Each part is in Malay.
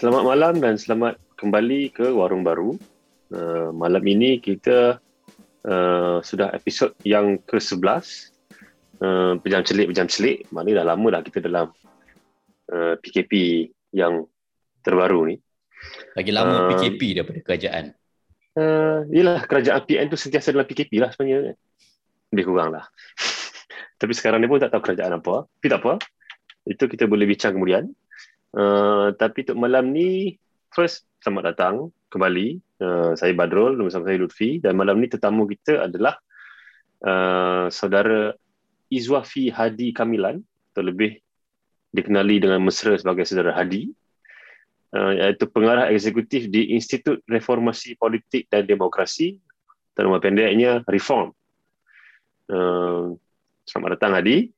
Selamat malam dan selamat kembali ke Warung Baru. Uh, malam ini kita uh, sudah episod yang ke-11. Uh, pejam celik, pejam celik. Maknanya dah lama dah kita dalam uh, PKP yang terbaru ni. Lagi lama uh, PKP daripada kerajaan. Uh, yelah, kerajaan PN tu sentiasa dalam PKP lah sebenarnya. Lebih kurang lah. Tapi sekarang ni pun tak tahu kerajaan apa. Tapi tak apa. Itu kita boleh bincang kemudian. Uh, tapi untuk malam ni, first selamat datang kembali. Uh, saya Badrul, bersama saya Lutfi. Dan malam ni tetamu kita adalah uh, saudara Izwafi Hadi Kamilan. Atau lebih dikenali dengan mesra sebagai saudara Hadi. Uh, iaitu pengarah eksekutif di Institut Reformasi Politik dan Demokrasi. Atau nama pendeknya Reform. Uh, selamat datang Hadi.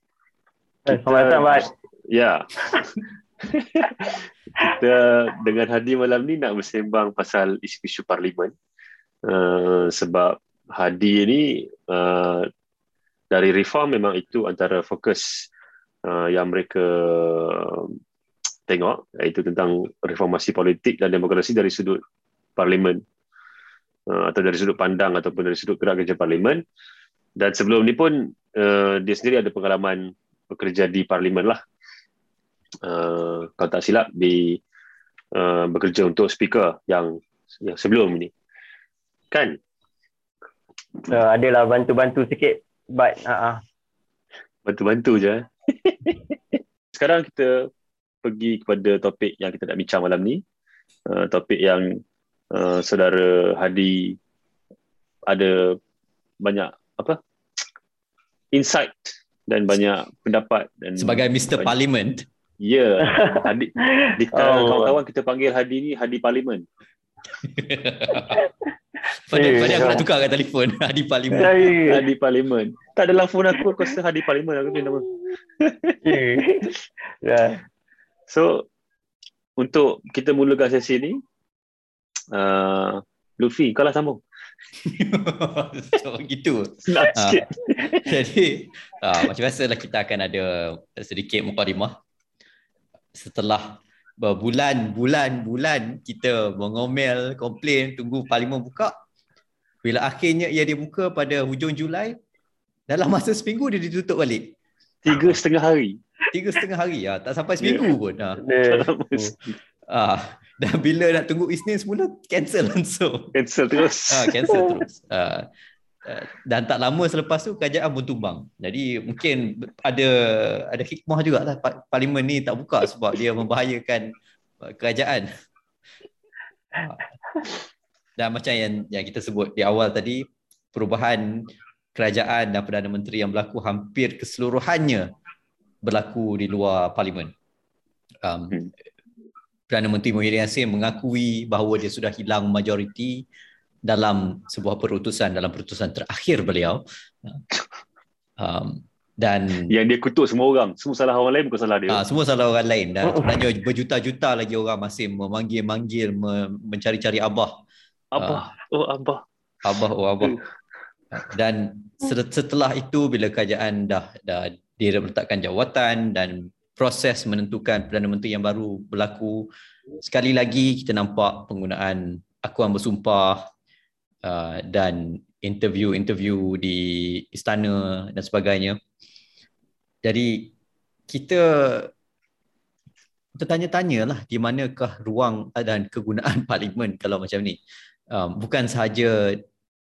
Selamat datang, Bad. Ya. kita dengan Hadi malam ni nak bersembang pasal isu-isu parlimen. Uh, sebab Hadi ni uh, dari reform memang itu antara fokus uh, yang mereka tengok iaitu tentang reformasi politik dan demokrasi dari sudut parlimen. Uh, atau dari sudut pandang ataupun dari sudut gerak kerja parlimen. Dan sebelum ni pun uh, dia sendiri ada pengalaman bekerja di parlimen lah uh, kalau tak silap di uh, bekerja untuk speaker yang yang sebelum ni. Kan? Uh, adalah bantu-bantu sikit but uh-uh. bantu-bantu je sekarang kita pergi kepada topik yang kita nak bincang malam ni. Uh, topik yang uh, saudara Hadi ada banyak apa? Insight dan banyak pendapat dan sebagai Mr banyak, Parliament Ya, yeah. Hadi di oh. kawan-kawan kita panggil Hadi ni Hadi Parlimen. pada hey, pada aku nak tukar kat telefon Hadi Parlimen. Hey. Hadi Parlimen. Tak dalam phone aku aku rasa Hadi Parlimen aku punya nama. yeah. Ya. So untuk kita mulakan sesi ni uh, Luffy kau lah sambung. so gitu. Uh, jadi uh, macam biasa lah kita akan ada sedikit mukadimah setelah berbulan-bulan-bulan kita mengomel, komplain, tunggu parlimen buka. Bila akhirnya ia dibuka pada hujung Julai, dalam masa seminggu dia ditutup balik. Tiga setengah hari. Tiga setengah hari. Ya. Tak sampai seminggu yeah. pun. Ha. Yeah. Ah, dan bila nak tunggu Isnin semula, cancel langsung. Cancel terus. Ah, cancel terus. Ah, dan tak lama selepas tu kerajaan pun tumbang. Jadi mungkin ada ada hikmah juga lah parlimen ni tak buka sebab dia membahayakan eh, kerajaan. Dan macam yang yang kita sebut di awal tadi, perubahan kerajaan dan Perdana Menteri yang berlaku hampir keseluruhannya berlaku di luar parlimen. Um, hmm. Perdana Menteri Muhyiddin Yassin mengakui bahawa dia sudah hilang majoriti dalam sebuah perutusan dalam perutusan terakhir beliau. Um, dan yang dia kutuk semua orang. Semua salah orang lain bukan salah dia. Uh, semua salah orang lain. Dan sebenarnya berjuta-juta lagi orang masih memanggil-manggil mencari-cari abah. Abah. Uh, oh abah. Abah oh abah. Dan setelah itu bila kerajaan dah dah dia meletakkan jawatan dan proses menentukan Perdana Menteri yang baru berlaku sekali lagi kita nampak penggunaan akuan bersumpah Uh, dan interview-interview di istana dan sebagainya. Jadi kita bertanya-tanya lah di manakah ruang dan kegunaan parlimen kalau macam ni. Um, bukan sahaja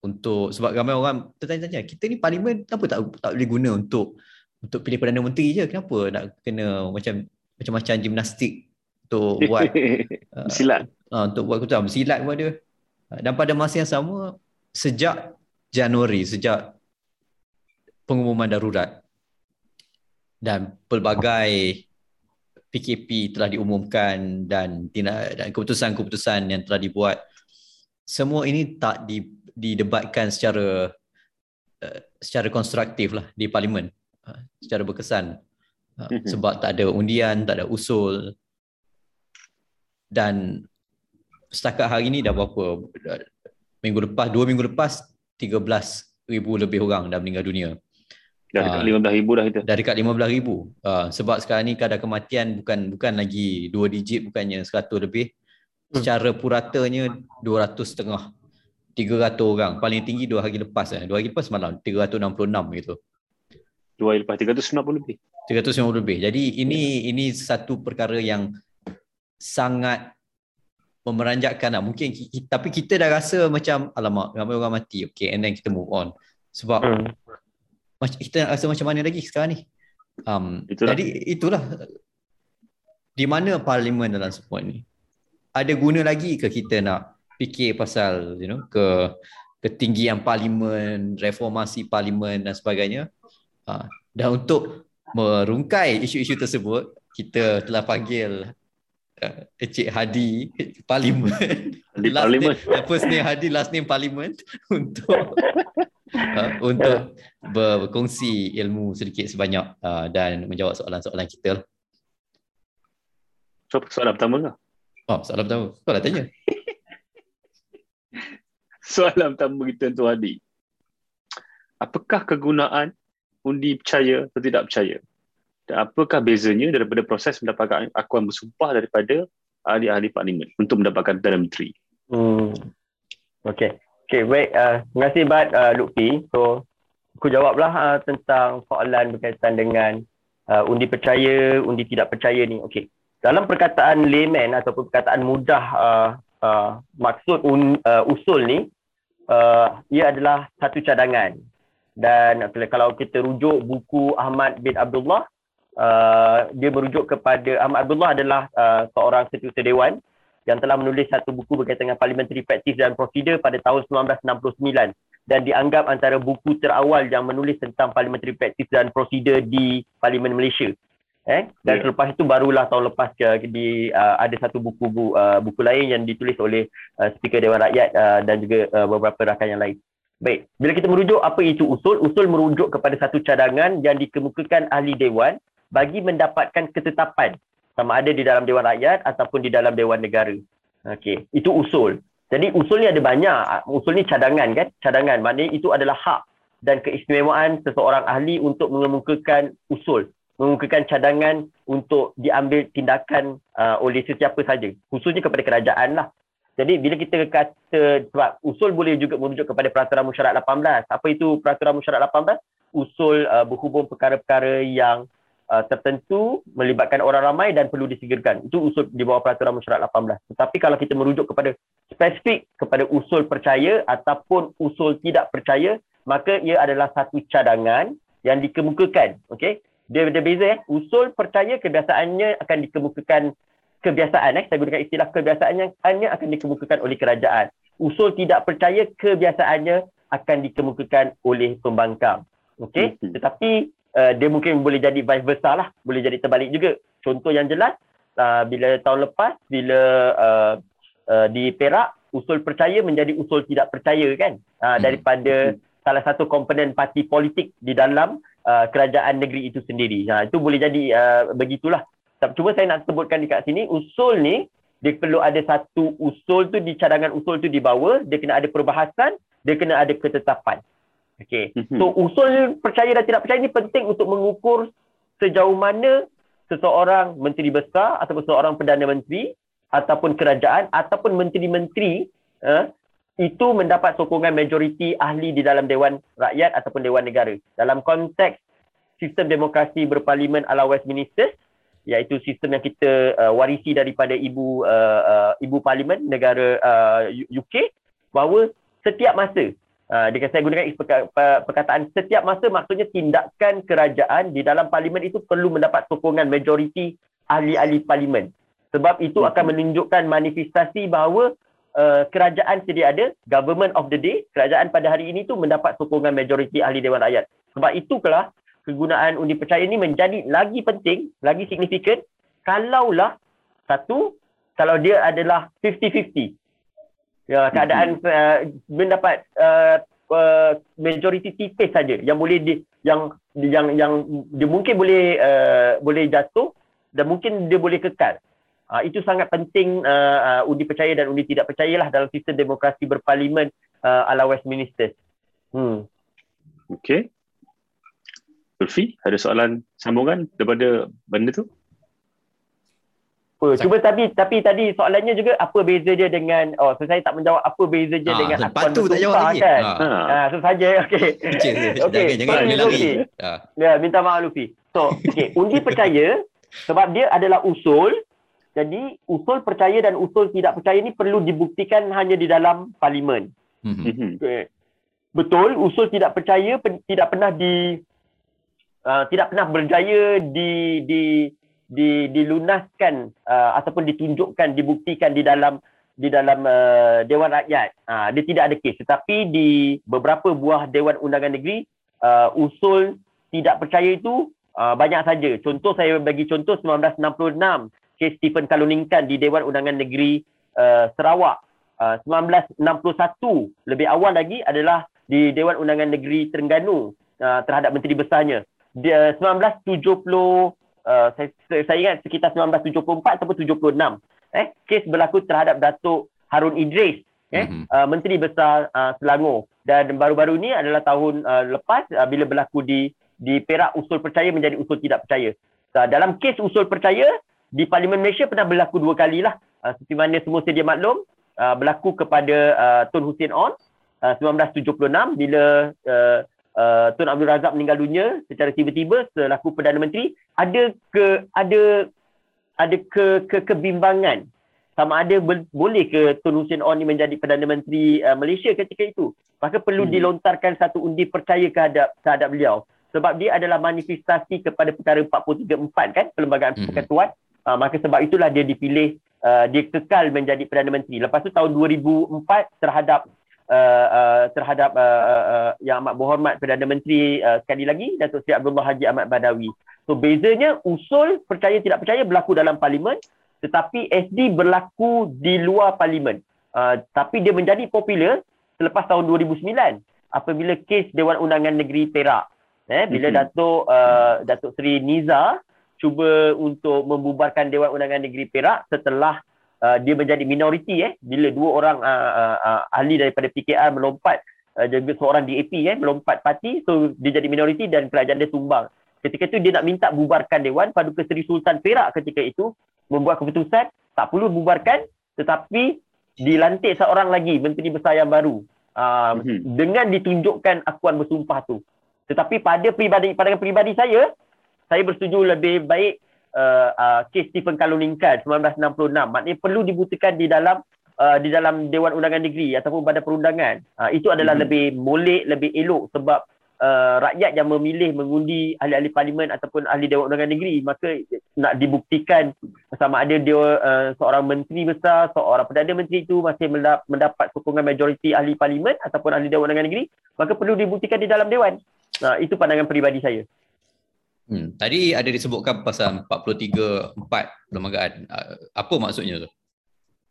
untuk sebab ramai orang bertanya-tanya kita ni parlimen kenapa tak tak boleh guna untuk untuk pilih perdana menteri je kenapa nak kena macam macam-macam gimnastik untuk buat uh, silat uh, untuk buat keputusan silat pun ada dan pada masa yang sama sejak Januari sejak pengumuman darurat dan pelbagai PKP telah diumumkan dan dan keputusan-keputusan yang telah dibuat semua ini tak di, didebatkan secara uh, secara konstruktif lah di parlimen uh, secara berkesan. Uh, sebab tak ada undian tak ada usul. Dan setakat hari ini dah berapa? Minggu lepas dua minggu lepas 13 ribu lebih orang dah meninggal dunia. Dah dekat uh, ah, 15 ribu dah kita? Dah dekat 15 ribu. Uh, sebab sekarang ni kadar kematian bukan bukan lagi dua digit bukannya 100 lebih. Secara puratanya 200 setengah 300 orang. Paling tinggi dua hari lepas eh. dua hari lepas malam 366 gitu Dua hari lepas 390 lebih. 350 lebih. Jadi ini ini satu perkara yang sangat memeranjatkan lah. mungkin ki- ki- tapi kita dah rasa macam alamak ramai orang mati okay and then kita move on sebab Hmm. Kita nak rasa macam mana lagi sekarang ni um, Itulah. jadi itulah di mana parlimen dalam semua ni ada guna lagi ke kita nak fikir pasal you know ke ketinggian parlimen reformasi parlimen dan sebagainya uh, dan untuk merungkai isu-isu tersebut kita telah panggil uh, Encik Hadi parlimen Di Last parlimen. name, first name Hadi last name parlimen untuk uh, untuk ber- berkongsi ilmu sedikit sebanyak uh, dan menjawab soalan-soalan kita. lah. So, soalan pertama lah. Oh, soalan pertama. Kau dah tanya. Soalan pertama kita Tuan Hadi. Apakah kegunaan undi percaya atau tidak percaya? Dan apakah bezanya daripada proses mendapatkan akuan bersumpah daripada ahli-ahli parlimen untuk mendapatkan Perdana Menteri? Hmm. Okay. Okay, baik. Uh, terima kasih Bat uh, Lutfi. So, aku jawablah uh, tentang soalan berkaitan dengan uh, undi percaya, undi tidak percaya ni. Okay. Dalam perkataan layman ataupun perkataan mudah uh, uh, maksud un, uh, usul ni, uh, ia adalah satu cadangan. Dan kalau kita rujuk buku Ahmad bin Abdullah, uh, dia merujuk kepada Ahmad Abdullah adalah uh, seorang setiausaha dewan yang telah menulis satu buku berkaitan dengan parliamentary practice dan procedure pada tahun 1969 dan dianggap antara buku terawal yang menulis tentang parliamentary practice dan procedure di Parlimen Malaysia. Eh? Dan Ya. selepas itu barulah tahun lepas uh, di uh, ada satu buku bu, uh, buku lain yang ditulis oleh uh, Speaker Dewan Rakyat uh, dan juga uh, beberapa rakan yang lain. Baik, bila kita merujuk apa itu usul, usul merujuk kepada satu cadangan yang dikemukakan ahli dewan bagi mendapatkan ketetapan sama ada di dalam Dewan Rakyat ataupun di dalam Dewan Negara. Okey, itu usul. Jadi usul ni ada banyak. Usul ni cadangan kan? Cadangan. Maknanya itu adalah hak dan keistimewaan seseorang ahli untuk mengemukakan usul, mengemukakan cadangan untuk diambil tindakan uh, oleh sesiapa saja. Khususnya kepada kerajaan lah. Jadi bila kita kata sebab usul boleh juga merujuk kepada peraturan mesyuarat 18. Apa itu peraturan mesyuarat 18? Usul uh, berhubung perkara-perkara yang uh, tertentu melibatkan orang ramai dan perlu disegerakan. Itu usul di bawah peraturan mesyuarat 18. Tetapi kalau kita merujuk kepada spesifik kepada usul percaya ataupun usul tidak percaya, maka ia adalah satu cadangan yang dikemukakan. Okey? Dia dia beza eh. Usul percaya kebiasaannya akan dikemukakan kebiasaan eh saya gunakan istilah kebiasaannya hanya akan dikemukakan oleh kerajaan. Usul tidak percaya kebiasaannya akan dikemukakan oleh pembangkang. Okey? Tetapi uh, dia mungkin boleh jadi vice versa lah, boleh jadi terbalik juga. Contoh yang jelas uh, bila tahun lepas bila uh, uh, di Perak usul percaya menjadi usul tidak percaya kan uh, Hmm. daripada salah satu komponen parti politik di dalam uh, kerajaan negeri itu sendiri. Ha, itu boleh jadi uh, begitulah. Cuma saya nak sebutkan dekat sini usul ni dia perlu ada satu usul tu di cadangan usul tu dibawa, dia kena ada perbahasan, dia kena ada ketetapan. Okey. Mhm. So usul percaya dan tidak percaya ni penting untuk mengukur sejauh mana seseorang menteri besar ataupun seorang perdana menteri ataupun kerajaan ataupun menteri-menteri uh, itu mendapat sokongan majoriti ahli di dalam Dewan Rakyat ataupun Dewan Negara. Dalam konteks sistem demokrasi berparlimen ala Westminster iaitu sistem yang kita uh, warisi daripada ibu uh, uh, ibu parlimen negara uh, UK bahawa setiap masa uh, dia saya gunakan perka- per- perkataan setiap masa maksudnya tindakan kerajaan di dalam parlimen itu perlu mendapat sokongan majoriti ahli-ahli parlimen sebab itu akan menunjukkan manifestasi bahawa uh, kerajaan sedia ada government of the day kerajaan pada hari ini tu mendapat sokongan majoriti ahli dewan rakyat sebab itulah kegunaan undi percaya ini menjadi lagi penting, lagi signifikan kalaulah satu, kalau dia adalah 50-50. Ya, keadaan uh, mendapat uh, uh, majority tipis saja yang boleh di, yang yang yang dia mungkin boleh uh, boleh jatuh dan mungkin dia boleh kekal. Uh, itu sangat penting uh, uh, undi percaya dan undi tidak percayalah dalam sistem demokrasi berparlimen uh, ala Westminster. Hmm. Okey. Ulfi, ada soalan sambungan daripada benda tu? Apa. Cuba tapi tapi tadi soalannya juga apa beza dia dengan oh so saya tak menjawab apa beza dia Ah, dengan lepas tu tak jawab lagi. kan. Ha. Ah, so saja okey. Okey, jangan dia lari. Ah. Ya, minta maaf Luffy. So, okey, undi percaya sebab dia adalah usul. Jadi, usul percaya dan usul tidak percaya ni perlu dibuktikan hanya di dalam parlimen. Mhm. Mhm. Okay. Betul, usul tidak percaya pen, tidak pernah di uh, tidak pernah berjaya di di di dilunaskan uh, ataupun ditunjukkan dibuktikan di dalam di dalam uh, Dewan Rakyat. Uh, dia tidak ada kes tetapi di beberapa buah Dewan Undangan Negeri uh, usul tidak percaya itu uh, banyak saja. Contoh saya bagi contoh 1966 kes Stephen Kaluningkan di Dewan Undangan Negeri uh, Sarawak. Uh, 1961 lebih awal lagi adalah di Dewan Undangan Negeri Terengganu uh, terhadap menteri besarnya. Dia 1970 uh, saya, saya ingat sekitar 1974 ataupun 76 eh kes berlaku terhadap Datuk Harun Idris eh Mhm. uh, menteri besar uh, Selangor dan baru-baru ni adalah tahun uh, lepas uh, bila berlaku di di Perak usul percaya menjadi usul tidak percaya. Uh, dalam kes usul percaya di Parlimen Malaysia pernah berlaku dua kali lah uh, seperti mana semua sedia maklum uh, berlaku kepada uh, Tun Hussein On uh, 1976 bila uh, uh, Tun Abdul Razak meninggal dunia secara tiba-tiba selaku Perdana Menteri. Ada ke ada ada ke, ke kebimbangan? Sama ada boleh ke Tun Hussein On ni menjadi Perdana Menteri uh, Malaysia ketika itu? Maka perlu Hmm. dilontarkan satu undi percaya kehadap terhadap beliau. Sebab dia adalah manifestasi kepada perkara 434 kan? Perlembagaan Mhm. persekutuan. Uh, maka sebab itulah dia dipilih uh, dia kekal menjadi Perdana Menteri. Lepas tu tahun 2004 terhadap uh, uh, terhadap uh, uh, uh, yang amat berhormat Perdana Menteri uh, sekali lagi Datuk Seri Abdullah Haji Ahmad Badawi So bezanya usul percaya tidak percaya berlaku dalam parlimen tetapi SD berlaku di luar parlimen. Uh, tapi dia menjadi popular selepas tahun 2009 apabila kes Dewan Undangan Negeri Perak. Eh bila Mhm. Datuk uh, Datuk Seri Niza cuba untuk membubarkan Dewan Undangan Negeri Perak setelah uh, dia menjadi minoriti eh bila dua orang uh, uh, uh, ahli daripada PKR melompat uh, juga seorang DAP eh melompat parti so dia jadi minoriti dan kerajaan dia tumbang. Ketika itu dia nak minta bubarkan Dewan Paduka Seri Sultan Perak ketika itu membuat keputusan tak perlu bubarkan tetapi dilantik seorang lagi menteri besar yang baru uh, Mhm. dengan ditunjukkan akuan bersumpah tu. Tetapi pada peribadi pandangan peribadi saya saya bersetuju lebih baik uh, uh, kes Stephen Kaluningkan 1966 maknanya perlu dibuktikan di dalam uh, di dalam Dewan Undangan Negeri ataupun Badan Perundangan. Uh, itu adalah Mhm. lebih molek, lebih elok sebab uh, rakyat yang memilih mengundi ahli-ahli parlimen ataupun ahli Dewan Undangan Negeri maka nak dibuktikan sama ada dia uh, seorang menteri besar, seorang Perdana Menteri itu masih mendap- mendapat sokongan majoriti ahli parlimen ataupun ahli Dewan Undangan Negeri maka perlu dibuktikan di dalam Dewan. Nah, itu pandangan peribadi saya. Hmm. Tadi ada disebutkan pasal 43 4 perlembagaan. Ah, Apa maksudnya tu?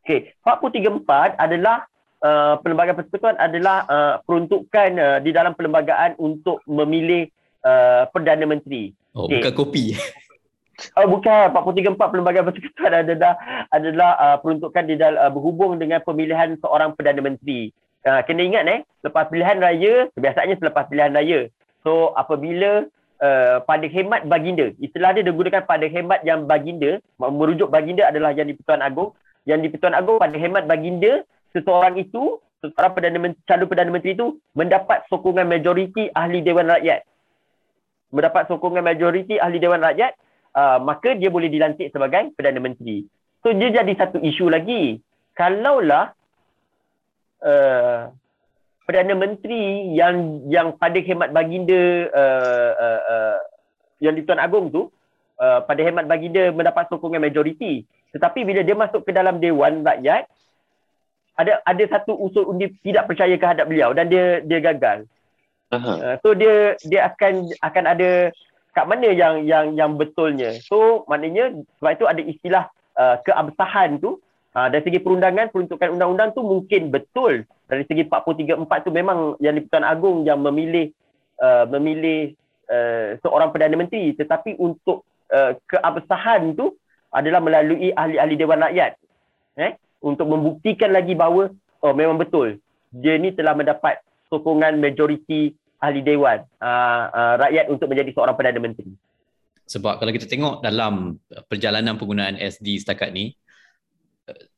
Okey, 434 adalah uh, perlembagaan persekutuan adalah uh, peruntukan uh, di dalam perlembagaan untuk memilih uh, Perdana Menteri. Oh, Okey. bukan kopi. Oh bukan, 434 perlembagaan persekutuan adalah adalah uh, peruntukan di dalam uh, berhubung dengan pemilihan seorang Perdana Menteri. Uh, kena ingat eh, lepas pilihan raya, kebiasaannya selepas pilihan raya. So apabila uh, pada hemat baginda, istilah dia digunakan pada hemat yang baginda, merujuk baginda adalah yang di-Pertuan Agong. Yang di-Pertuan Agong pada hemat baginda, seseorang itu, seseorang Perdana Menteri, calon Perdana Menteri itu mendapat sokongan majoriti ahli Dewan Rakyat. Mendapat sokongan majoriti ahli Dewan Rakyat, uh, maka dia boleh dilantik sebagai Perdana Menteri. So dia jadi satu isu lagi. Kalaulah uh, Perdana Menteri yang yang pada hemat baginda uh, uh, uh, yang di Tuan Agong tu uh, pada hemat baginda mendapat sokongan majoriti. Tetapi bila dia masuk ke dalam Dewan Rakyat ada ada satu usul undi tidak percaya kehadap beliau dan dia dia gagal. Aha. Uh, so dia dia akan akan ada kat mana yang yang yang betulnya. So maknanya sebab itu ada istilah uh, keabsahan tu uh, dari segi perundangan peruntukan undang-undang tu mungkin betul. Dari segi 434 tu memang yang di-Pertuan Agong yang memilih uh, memilih uh, seorang Perdana Menteri tetapi untuk uh, keabsahan tu adalah melalui ahli-ahli Dewan Rakyat. Eh untuk membuktikan lagi bahawa oh memang betul dia ni telah mendapat sokongan majoriti ahli dewan uh, uh, rakyat untuk menjadi seorang perdana menteri. Sebab kalau kita tengok dalam perjalanan penggunaan SD setakat ni,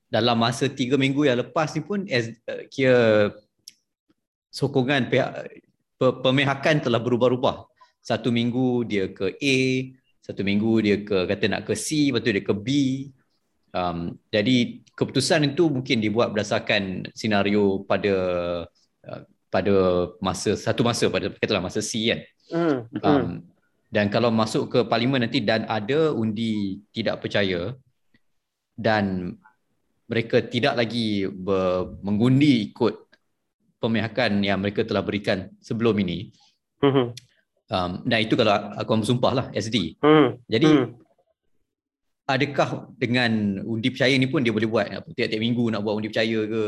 dalam masa tiga minggu yang lepas ni pun kira sokongan pihak pemihakan telah berubah-ubah. Satu minggu dia ke A, satu minggu dia ke kata nak ke C, lepas tu dia ke B. Um, jadi keputusan itu mungkin dibuat berdasarkan senario pada uh, pada masa satu masa pada katalah masa C kan. Mm, um, dan kalau masuk ke parlimen nanti dan ada undi tidak percaya dan mereka tidak lagi ber, mengundi ikut pemihakan yang mereka telah berikan sebelum ini. Mm-hmm. Um, dan itu kalau aku bersumpah lah SD. Mm. Jadi mm. adakah dengan undi percaya ni pun dia boleh buat tiap-tiap minggu nak buat undi percaya ke?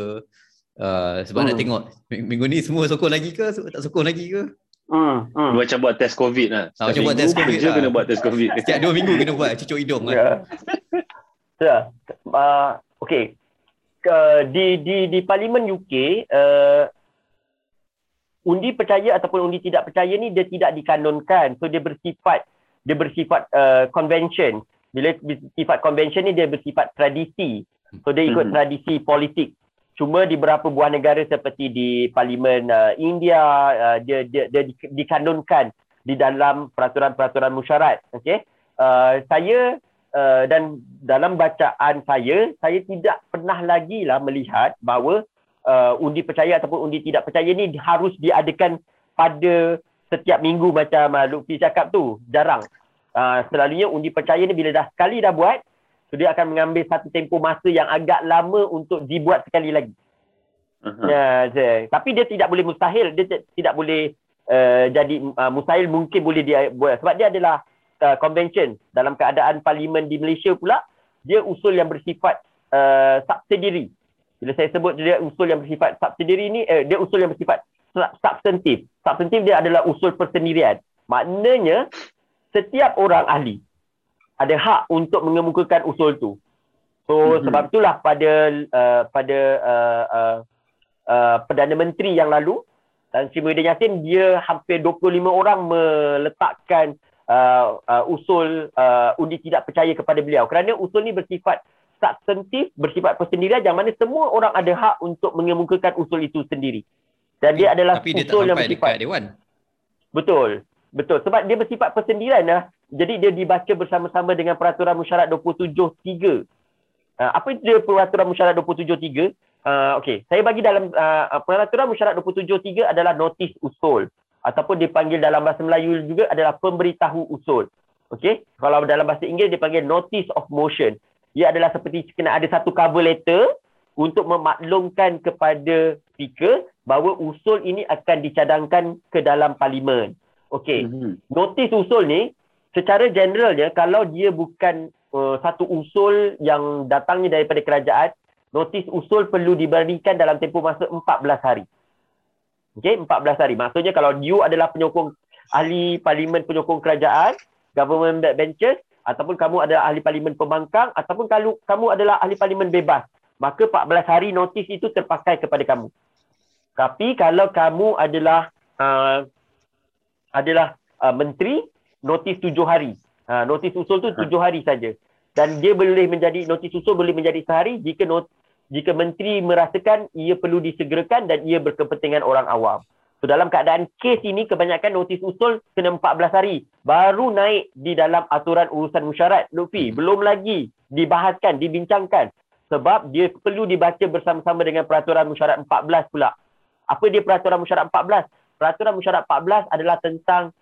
Uh, sebab mm. nak tengok minggu ni semua sokong lagi ke? Tak sokong lagi ke? Hmm, hmm. Macam buat test COVID lah. Ah, macam buat test COVID lah. kena buat test COVID. Setiap dua minggu kena buat cucuk hidung lah. Ya. Yeah. Uh, okay. Uh, di di di Parlimen UK, uh, undi percaya ataupun undi tidak percaya ni dia tidak dikanonkan. So dia bersifat dia bersifat uh, convention. Bila bersifat convention ni dia bersifat tradisi. So dia ikut hmm. tradisi politik cuma di beberapa buah negara seperti di parlimen uh, India uh, dia dia dia dikanunkan di dalam peraturan-peraturan musyarat okey uh, saya uh, dan dalam bacaan saya saya tidak pernah lagi lah melihat bahawa uh, undi percaya ataupun undi tidak percaya ni harus diadakan pada setiap minggu macam uh, Lutfi cakap tu jarang uh, selalunya undi percaya ni bila dah sekali dah buat So dia akan mengambil satu tempoh masa yang agak lama untuk dibuat sekali lagi. Uh-huh. Je. Tapi dia tidak boleh mustahil. Dia t- tidak boleh uh, jadi uh, mustahil mungkin boleh dia buat. Sebab dia adalah uh, convention dalam keadaan parlimen di Malaysia pula. Dia usul yang bersifat uh, subsidiary. Bila saya sebut dia usul yang bersifat subsidiary ni, eh, dia usul yang bersifat substantif. Substantif dia adalah usul persendirian. Maknanya setiap orang ahli ada hak untuk mengemukakan usul tu. So mm-hmm. sebab itulah pada uh, pada uh, uh, uh, Perdana Menteri yang lalu dan Sri Muhyiddin Yassin dia hampir 25 orang meletakkan uh, uh, usul uh, undi tidak percaya kepada beliau kerana usul ni bersifat substantif, bersifat persendirian yang mana semua orang ada hak untuk mengemukakan usul itu sendiri. Dan dia adalah tapi usul dia yang bersifat dewan. Betul. Betul. Sebab dia bersifat persendirian lah. Jadi dia dibaca bersama-sama dengan peraturan musyarat 273. Uh, apa itu dia peraturan musyarat 273? Uh, Okey, saya bagi dalam uh, peraturan musyarat 273 adalah notis usul ataupun dipanggil dalam bahasa Melayu juga adalah pemberitahu usul. Okey, kalau dalam bahasa Inggeris dipanggil notice of motion. Ia adalah seperti kena ada satu cover letter untuk memaklumkan kepada speaker bahawa usul ini akan dicadangkan ke dalam parlimen. Okey. Mm-hmm. Notis usul ni secara generalnya kalau dia bukan uh, satu usul yang datangnya daripada kerajaan, notis usul perlu diberikan dalam tempoh masa 14 hari. Okey, 14 hari. Maksudnya kalau you adalah penyokong ahli parlimen penyokong kerajaan, government backbenchers ataupun kamu adalah ahli parlimen pembangkang ataupun kalau kamu adalah ahli parlimen bebas, maka 14 hari notis itu terpakai kepada kamu. Tapi kalau kamu adalah uh, adalah uh, menteri notis tujuh hari. Uh, notis usul tu tujuh hari saja. Dan dia boleh menjadi notis usul boleh menjadi sehari jika not, jika menteri merasakan ia perlu disegerakan dan ia berkepentingan orang awam. So dalam keadaan kes ini kebanyakan notis usul kena 14 hari baru naik di dalam aturan urusan musyarat Lutfi. Belum lagi dibahaskan, dibincangkan sebab dia perlu dibaca bersama-sama dengan peraturan musyarat 14 pula. Apa dia peraturan musyarat 14? peraturan musyarat 14 adalah tentang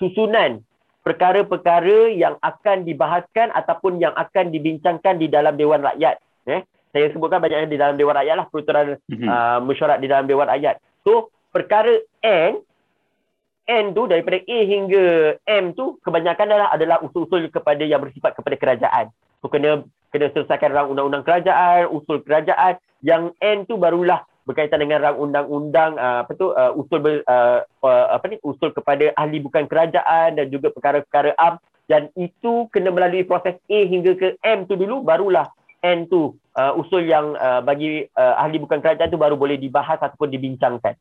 susunan perkara-perkara yang akan dibahaskan ataupun yang akan dibincangkan di dalam Dewan Rakyat. Eh? Saya sebutkan banyaknya di dalam Dewan Rakyat lah, peraturan mm-hmm. uh, musyarat di dalam Dewan Rakyat. So, perkara N, N tu daripada A hingga M tu kebanyakan adalah, adalah usul-usul kepada yang bersifat kepada kerajaan. So, kena kena selesaikan rang undang-undang kerajaan, usul kerajaan. Yang N tu barulah berkaitan dengan rang undang-undang uh, apa tu uh, usul ber, uh, uh, apa ni usul kepada ahli bukan kerajaan dan juga perkara-perkara am dan itu kena melalui proses A hingga ke M tu dulu barulah N tu uh, usul yang uh, bagi uh, ahli bukan kerajaan tu baru boleh dibahas ataupun dibincangkan.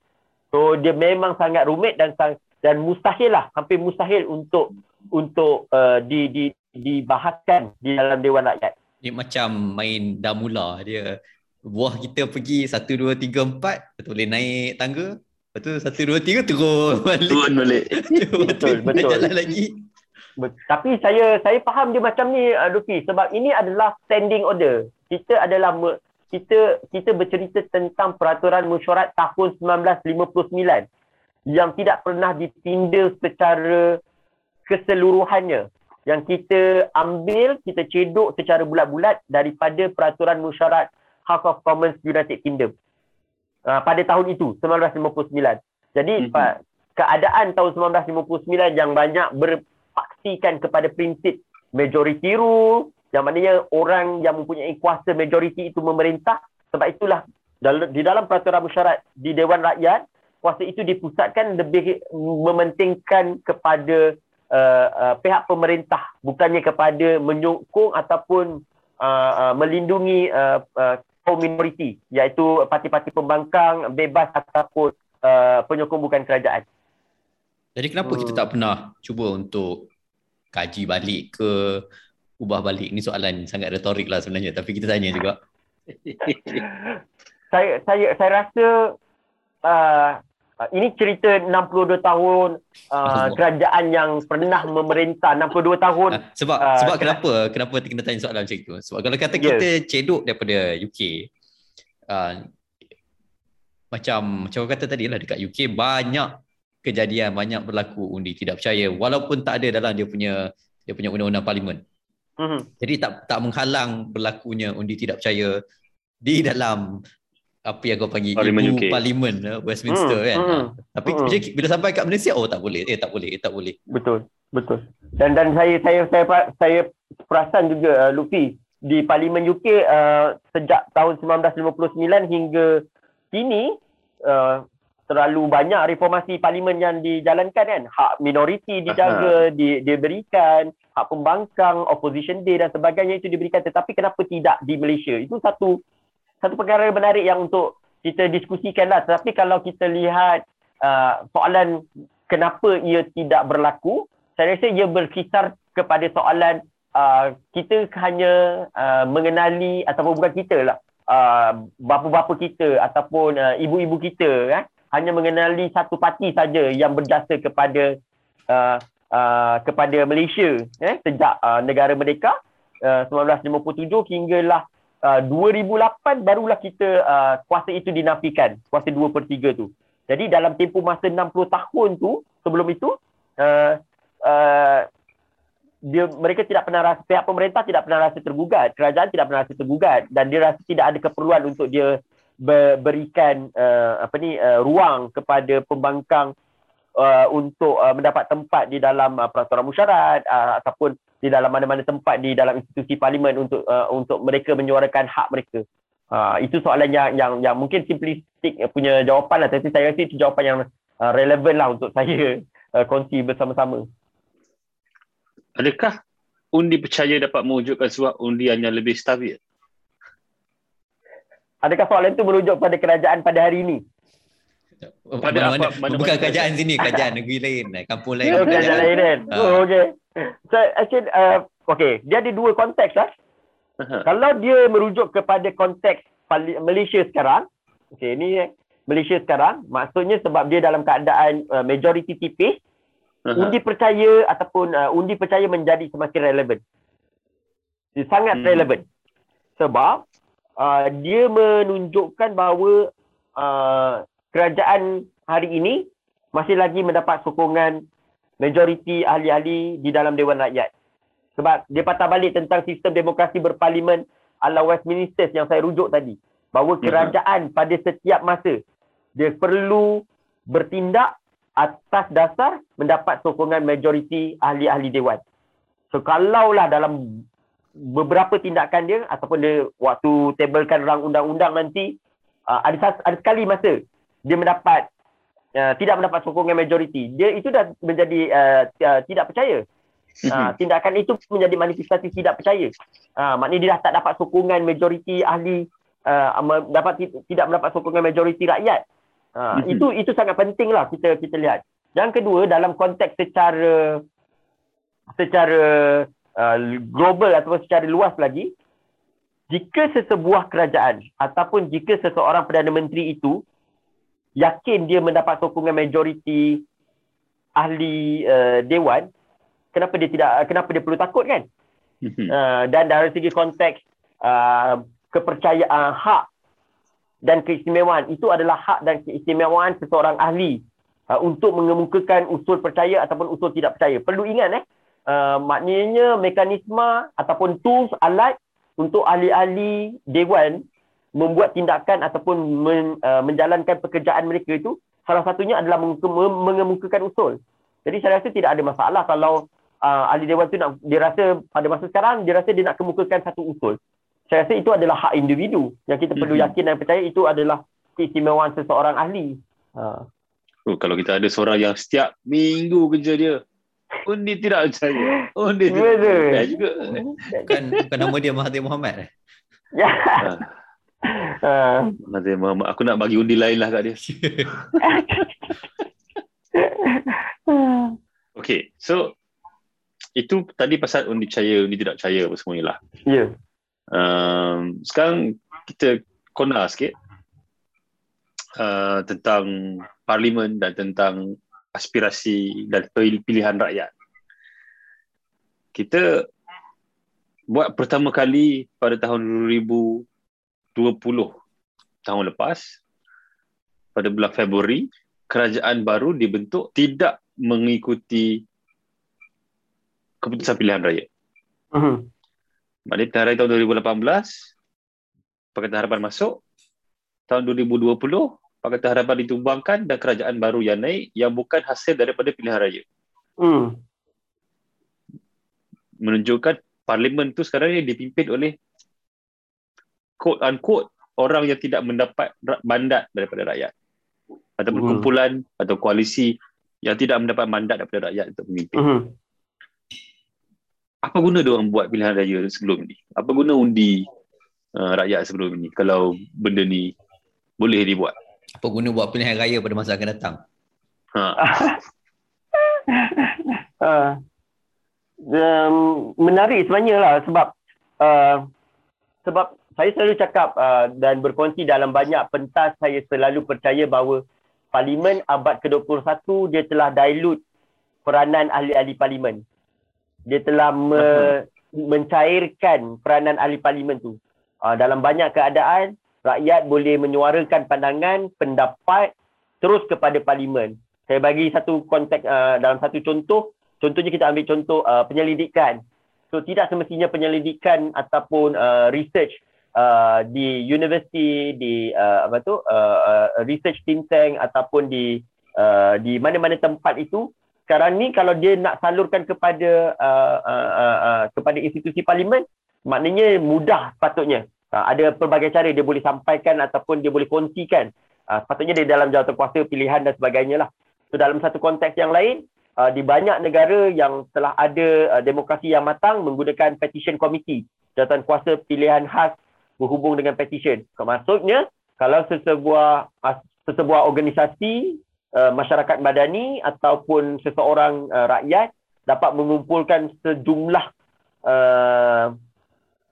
So dia memang sangat rumit dan sang, dan mustahil lah hampir mustahil untuk untuk uh, di di dibahaskan di dalam dewan rakyat Ni macam main dah mula dia. Buah kita pergi 1, 2, 3, 4. Lepas tu boleh naik tangga. Lepas tu 1, 2, 3 turun balik. Turun balik. Betul, Lepas tu betul. Jalan lagi. Ber- Tapi saya saya faham dia macam ni uh, Luffy sebab ini adalah standing order. Kita adalah kita kita bercerita tentang peraturan mesyuarat tahun 1959 yang tidak pernah ditindak secara keseluruhannya. Yang kita ambil, kita cedok secara bulat-bulat daripada peraturan mesyuarat House of Commons United Kingdom. Uh, pada tahun itu, 1959. Jadi, Mhm. mm-hmm. keadaan tahun 1959 yang banyak berpaksikan kepada prinsip majority rule, yang maknanya orang yang mempunyai kuasa majority itu memerintah. Sebab itulah di dalam peraturan mesyuarat di Dewan Rakyat, kuasa itu dipusatkan lebih mementingkan kepada uh, uh, pihak pemerintah bukannya kepada menyokong ataupun uh, uh, melindungi uh, uh, minoriti iaitu parti-parti pembangkang bebas ataupun uh, penyokong bukan kerajaan. Jadi kenapa Hmm. kita tak pernah cuba untuk kaji balik ke ubah balik? Ni soalan sangat retorik lah sebenarnya. Tapi kita tanya juga. Saya saya saya rasa uh, uh, ini cerita 62 tahun uh, kerajaan yang pernah memerintah 62 tahun Ah, sebab Ah, sebab kena- kenapa? Kenapa kita tanya soalan macam itu? Sebab kalau kata Yes. kita cedok daripada UK, uh, macam macam kata tadi lah dekat UK banyak kejadian, banyak berlaku undi tidak percaya walaupun tak ada dalam dia punya dia punya undang-undang parlimen. Mhm. Jadi tak tak menghalang berlakunya undi tidak percaya di dalam apa yang kau panggil Parlimen ibu UK. parlimen eh, Westminster Hmm, kan. Ah, Tapi hmm. bila, bila sampai kat Malaysia oh tak boleh. Eh tak boleh, eh tak boleh. Betul, betul. Dan dan saya saya saya saya perasan juga uh, Luffy di Parlimen UK uh, sejak tahun 1959 hingga kini uh, terlalu banyak reformasi parlimen yang dijalankan kan. Hak minoriti dijaga, di, diberikan, hak pembangkang, opposition day dan sebagainya itu diberikan tetapi kenapa tidak di Malaysia? Itu satu satu perkara menarik yang untuk kita diskusikan lah. Tetapi kalau kita lihat uh, soalan kenapa ia tidak berlaku, saya rasa ia berkisar kepada soalan uh, kita hanya uh, mengenali ataupun bukan kita lah, uh, bapa-bapa kita ataupun uh, ibu-ibu kita kan, hanya mengenali satu parti saja yang berjasa kepada uh, uh, kepada Malaysia eh, sejak uh, negara merdeka uh, 1957 hinggalah uh, 2008 barulah kita uh, kuasa itu dinafikan, kuasa 2 per 3 tu. Jadi dalam tempoh masa 60 tahun tu sebelum itu uh, uh, dia mereka tidak pernah rasa pihak pemerintah tidak pernah rasa tergugat, kerajaan tidak pernah rasa tergugat dan dia rasa tidak ada keperluan untuk dia berikan uh, apa ni uh, ruang kepada pembangkang uh, untuk uh, mendapat tempat di dalam uh, peraturan mesyuarat uh, ataupun di dalam mana-mana tempat di dalam institusi parlimen untuk uh, untuk mereka menyuarakan hak mereka. Uh, itu soalan yang yang yang mungkin simplistik punya jawapan lah tapi saya rasa itu jawapan yang uh, relevan lah untuk saya uh, kongsi bersama-sama. Adakah undi percaya dapat mewujudkan sebuah undian yang lebih stabil? Adakah soalan itu merujuk pada kerajaan pada hari ini? Pada mana-mana, apa- mana-mana bukan kerajaan. kerajaan sini, kerajaan negeri lain, eh, kampung lain. Oh, kerajaan lain kan? Ah. Oh, okay. So, actually, uh, okay. Dia ada dua konteks lah. Kalau dia merujuk kepada konteks Malaysia sekarang, okay, ini eh, Malaysia sekarang, maksudnya sebab dia dalam keadaan uh, majority tipis, undi percaya ataupun uh, undi percaya menjadi semakin relevan. Dia sangat hmm. relevan. Sebab uh, dia menunjukkan bahawa uh, kerajaan hari ini masih lagi mendapat sokongan majoriti ahli-ahli di dalam Dewan Rakyat. Sebab dia patah balik tentang sistem demokrasi berparlimen ala Westminster yang saya rujuk tadi. Bahawa Mhm. kerajaan pada setiap masa dia perlu bertindak atas dasar mendapat sokongan majoriti ahli-ahli dewan. So kalaulah dalam beberapa tindakan dia ataupun dia waktu tabelkan rang undang-undang nanti uh, ada ada sekali masa dia mendapat uh, tidak mendapat sokongan majoriti. Dia itu dah menjadi uh, uh, tidak percaya. Uh, tindakan itu menjadi manifestasi tidak percaya. Uh, maknanya dia dah tak dapat sokongan majoriti ahli uh, dapat tidak mendapat sokongan majoriti rakyat. Uh, itu itu sangat penting lah kita kita lihat. Yang kedua dalam konteks secara secara uh, global atau secara luas lagi jika sesebuah kerajaan ataupun jika seseorang Perdana Menteri itu yakin dia mendapat sokongan majoriti ahli uh, dewan kenapa dia tidak kenapa dia perlu takut kan? Uh, dan dari segi konteks uh, kepercayaan hak dan keistimewaan itu adalah hak dan keistimewaan seseorang ahli uh, untuk mengemukakan usul percaya ataupun usul tidak percaya. Perlu ingat eh uh, maknanya mekanisme ataupun tools alat untuk ahli-ahli dewan membuat tindakan ataupun men, uh, menjalankan pekerjaan mereka itu salah satunya adalah mengemukakan usul. Jadi saya rasa tidak ada masalah kalau uh, ahli dewan itu nak dia rasa pada masa sekarang dia rasa dia nak kemukakan satu usul. Saya rasa itu adalah hak individu yang kita perlu mm-hmm. yakin dan percaya itu adalah keistimewaan seseorang ahli. Uh. Oh, kalau kita ada seorang yang setiap minggu kerja dia Undi tidak percaya. Undi tidak percaya juga. Bukan, bukan nama dia Mahathir Mohamad eh? Ya. Uh. Mahathir Mohamad. Aku nak bagi undi lain lah kat dia. okay, so itu tadi pasal undi percaya, undi tidak percaya apa semuanya lah. Ya. Yeah. Um, sekarang kita kona sikit uh, tentang parlimen dan tentang aspirasi dan pilihan rakyat. Kita buat pertama kali pada tahun 2020 tahun lepas pada bulan Februari kerajaan baru dibentuk tidak mengikuti keputusan pilihan raya. Uh-huh. Maksudnya pilihan raya tahun 2018 Pakatan Harapan masuk tahun 2020 Pakatan Harapan ditumbangkan dan kerajaan baru yang naik yang bukan hasil daripada pilihan raya. Hmm. Menunjukkan parlimen tu sekarang ni dipimpin oleh quote unquote orang yang tidak mendapat mandat daripada rakyat. Ataupun hmm. kumpulan atau koalisi yang tidak mendapat mandat daripada rakyat untuk memimpin. Hmm. Apa guna dia orang buat pilihan raya sebelum ni? Apa guna undi uh, rakyat sebelum ni kalau benda ni boleh dibuat? Apa guna buat pilihan raya pada masa akan datang? Ha. uh, um, menarik sebenarnya lah sebab uh, sebab saya selalu cakap uh, dan berkongsi dalam banyak pentas saya selalu percaya bahawa parlimen abad ke-21 dia telah dilute peranan ahli-ahli parlimen. Dia telah me- mencairkan peranan ahli parlimen tu. Uh, dalam banyak keadaan rakyat boleh menyuarakan pandangan, pendapat terus kepada parlimen. Saya bagi satu konteks uh, dalam satu contoh, contohnya kita ambil contoh uh, penyelidikan. So tidak semestinya penyelidikan ataupun uh, research uh, di universiti, di uh, apa tu, uh, uh, research think tank ataupun di uh, di mana-mana tempat itu sekarang ni kalau dia nak salurkan kepada uh, uh, uh, uh, kepada institusi parlimen maknanya mudah patutnya uh, ada pelbagai cara dia boleh sampaikan ataupun dia boleh kongsikan. Uh, sepatutnya dia dalam jawatan kuasa pilihan dan sebagainya lah. So dalam satu konteks yang lain uh, di banyak negara yang telah ada uh, demokrasi yang matang menggunakan petition committee jawatan kuasa pilihan khas berhubung dengan petition. Maksudnya kalau sesebuah uh, sesebuah organisasi uh, masyarakat madani ataupun seseorang uh, rakyat dapat mengumpulkan sejumlah uh,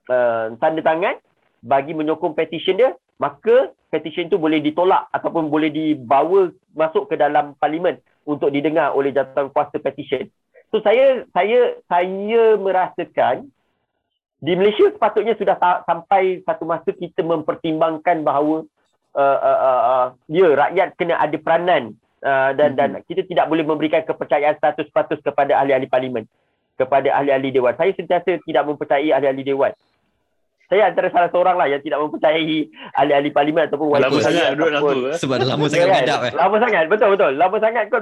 uh, tanda tangan bagi menyokong petition dia, maka petition tu boleh ditolak ataupun boleh dibawa masuk ke dalam parlimen untuk didengar oleh jawatan kuasa petition. So saya saya saya merasakan di Malaysia sepatutnya sudah ta- sampai satu masa kita mempertimbangkan bahawa uh, uh, uh, uh, ya rakyat kena ada peranan uh, dan dan hmm. kita tidak boleh memberikan kepercayaan 100% kepada ahli-ahli parlimen kepada ahli-ahli dewan. Saya sentiasa tidak mempercayai ahli-ahli dewan saya antara salah seorang lah yang tidak mempercayai ahli-ahli parlimen ataupun lama sangat duduk dalam tu eh. sebab dah lama sangat kan? eh lama sangat betul betul lama sangat kot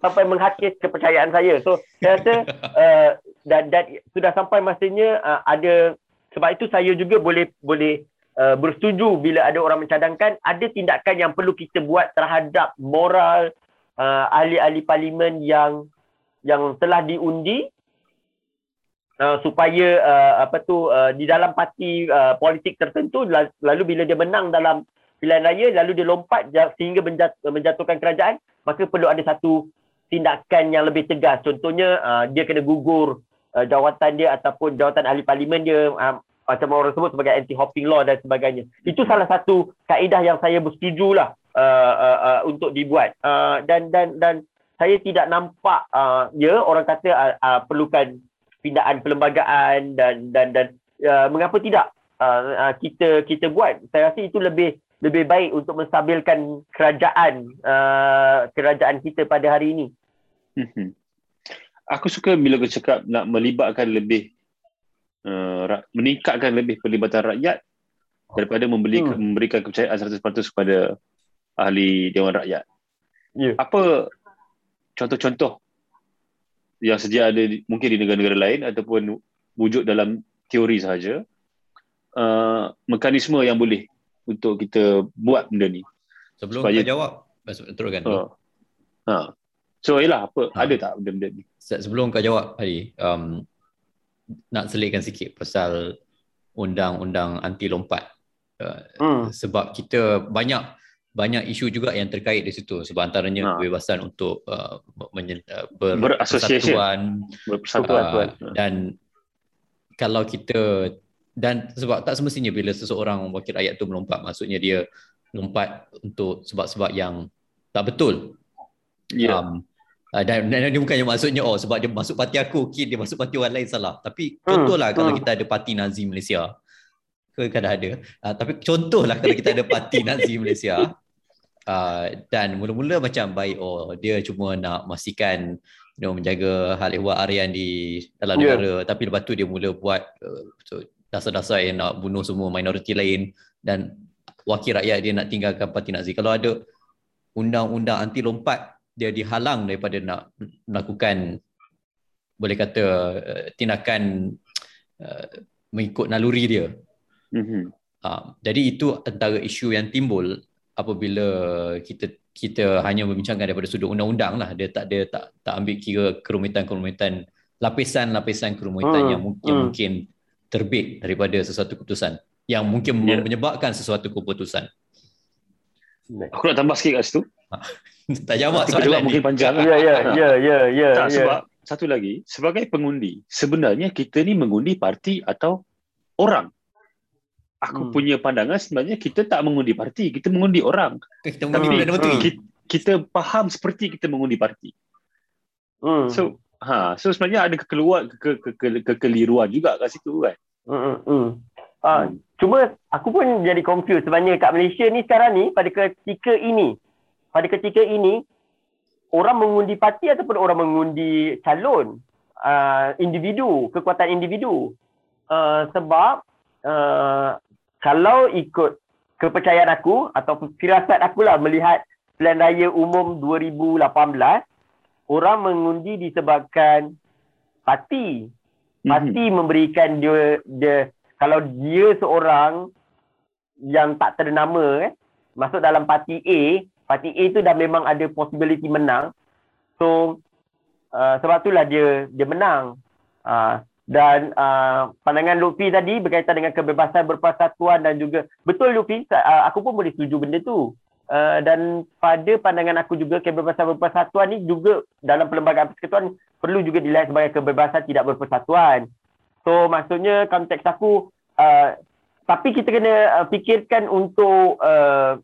sampai menghakis kepercayaan saya so saya rasa uh, dan, dan sudah sampai masanya uh, ada sebab itu saya juga boleh boleh uh, bersetuju bila ada orang mencadangkan ada tindakan yang perlu kita buat terhadap moral uh, ahli-ahli parlimen yang yang telah diundi uh, supaya uh, apa tu uh, di dalam parti uh, politik tertentu lalu bila dia menang dalam pilihan raya lalu dia lompat sehingga menjat, menjatuhkan kerajaan maka perlu ada satu tindakan yang lebih tegas. Contohnya uh, dia kena gugur uh, jawatan dia ataupun jawatan ahli parlimen dia uh, macam orang sebut sebagai anti-hopping law dan sebagainya. Itu salah satu kaedah yang saya bersetuju lah uh, uh, uh, untuk dibuat. Uh, dan dan dan saya tidak nampak uh, ya orang kata uh, uh, perlukan pindaan perlembagaan dan dan dan uh, mengapa tidak uh, uh, kita kita buat. Saya rasa itu lebih lebih baik untuk menstabilkan kerajaan uh, kerajaan kita pada hari ini. Mhm. Aku suka bila kau cakap nak melibatkan lebih uh, meningkatkan lebih pelibatan rakyat daripada membeli, hmm. memberikan kepercayaan 100% kepada ahli Dewan Rakyat. Yeah. Apa contoh-contoh yang sedia ada di, mungkin di negara-negara lain ataupun wujud dalam teori sahaja uh, mekanisme yang boleh untuk kita buat benda ni. Sebelum Supaya, kau jawab, teruskan. Uh, uh. So, ialah apa? Ha. Ada tak benda-benda ni? Sebelum kau jawab, Hadi, um, nak selitkan sikit pasal undang-undang anti lompat. Uh, hmm. Sebab kita banyak banyak isu juga yang terkait di situ sebab antaranya ha. kebebasan untuk uh, menye- uh, ber- berasosiasian berpersatuan uh, dan kalau kita dan sebab tak semestinya bila seseorang wakil rakyat tu melompat maksudnya dia lompat untuk sebab-sebab yang tak betul. Yeah. Um, uh, dan, dan dia bukannya maksudnya oh sebab dia masuk parti aku okey dia masuk parti orang lain salah. Tapi hmm. contohlah hmm. kalau kita ada parti Nazi Malaysia ke kadang ada. Uh, tapi contohlah kalau kita ada parti Nazi Malaysia uh, dan mula-mula macam baik oh dia cuma nak memastikan you know, menjaga hal ehwal arian di dalam yeah. negara tapi lepas tu dia mula buat uh, so, dasar-dasar yang nak bunuh semua minoriti lain dan wakil rakyat dia nak tinggalkan parti Nazi kalau ada undang-undang anti lompat dia dihalang daripada nak melakukan boleh kata uh, tindakan uh, mengikut naluri dia. Mm-hmm. Uh, jadi itu antara isu yang timbul apabila kita kita hanya membincangkan daripada sudut undang-undang lah dia tak dia tak tak ambil kira kerumitan-kerumitan lapisan-lapisan kerumitan hmm. yang, yang hmm. mungkin terbit daripada sesuatu keputusan yang mungkin yeah. menyebabkan sesuatu keputusan. Aku nak tambah sikit kat situ. tak jawab soalan mungkin panjang. Ya ya ya ya ya. Tak ya. sebab satu lagi sebagai pengundi sebenarnya kita ni mengundi parti atau orang aku hmm. punya pandangan sebenarnya kita tak mengundi parti, kita mengundi orang. Kita mengundi Tapi hmm. kita, kita faham seperti kita mengundi parti. Hmm. So, ha, so sebenarnya ada kekeluar ke, ke, ke, ke, kekeliruan juga kat situ kan. Hmm. Hmm. hmm. Ha, cuma aku pun jadi confused sebenarnya kat Malaysia ni sekarang ni pada ketika ini pada ketika ini orang mengundi parti ataupun orang mengundi calon uh, individu kekuatan individu uh, sebab uh, kalau ikut kepercayaan aku atau firasat aku lah melihat pilihan raya umum 2018 orang mengundi disebabkan parti. Parti mm-hmm. memberikan dia dia kalau dia seorang yang tak ternama eh masuk dalam parti A parti A tu dah memang ada possibility menang. So uh, sebab itulah dia dia menang. Uh, dan uh, pandangan Luffy tadi berkaitan dengan kebebasan berpersatuan dan juga betul Luffy uh, aku pun boleh setuju benda tu. Uh, dan pada pandangan aku juga kebebasan berpersatuan ni juga dalam perlembagaan persekutuan perlu juga dilihat sebagai kebebasan tidak berpersatuan. So maksudnya konteks aku uh, tapi kita kena uh, fikirkan untuk uh,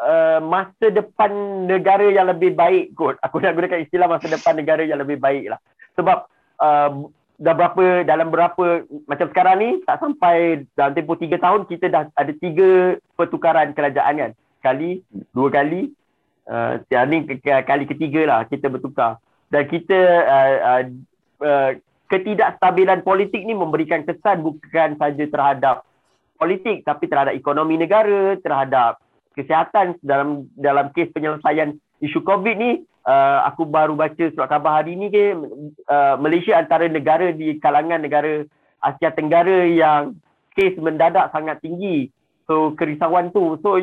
uh, masa depan negara yang lebih baik kot. Aku nak gunakan istilah masa depan negara yang lebih baik lah sebab uh, dah berapa dalam berapa macam sekarang ni tak sampai dalam tempoh tiga tahun kita dah ada tiga pertukaran kerajaan kan. Kali dua kali uh, ni kali ketiga lah kita bertukar. Dan kita uh, uh, uh, ketidakstabilan politik ni memberikan kesan bukan saja terhadap politik tapi terhadap ekonomi negara terhadap kesihatan dalam dalam kes penyelesaian isu covid ni uh, aku baru baca surat khabar hari ni ke uh, Malaysia antara negara di kalangan negara Asia Tenggara yang kes mendadak sangat tinggi. So kerisauan tu. So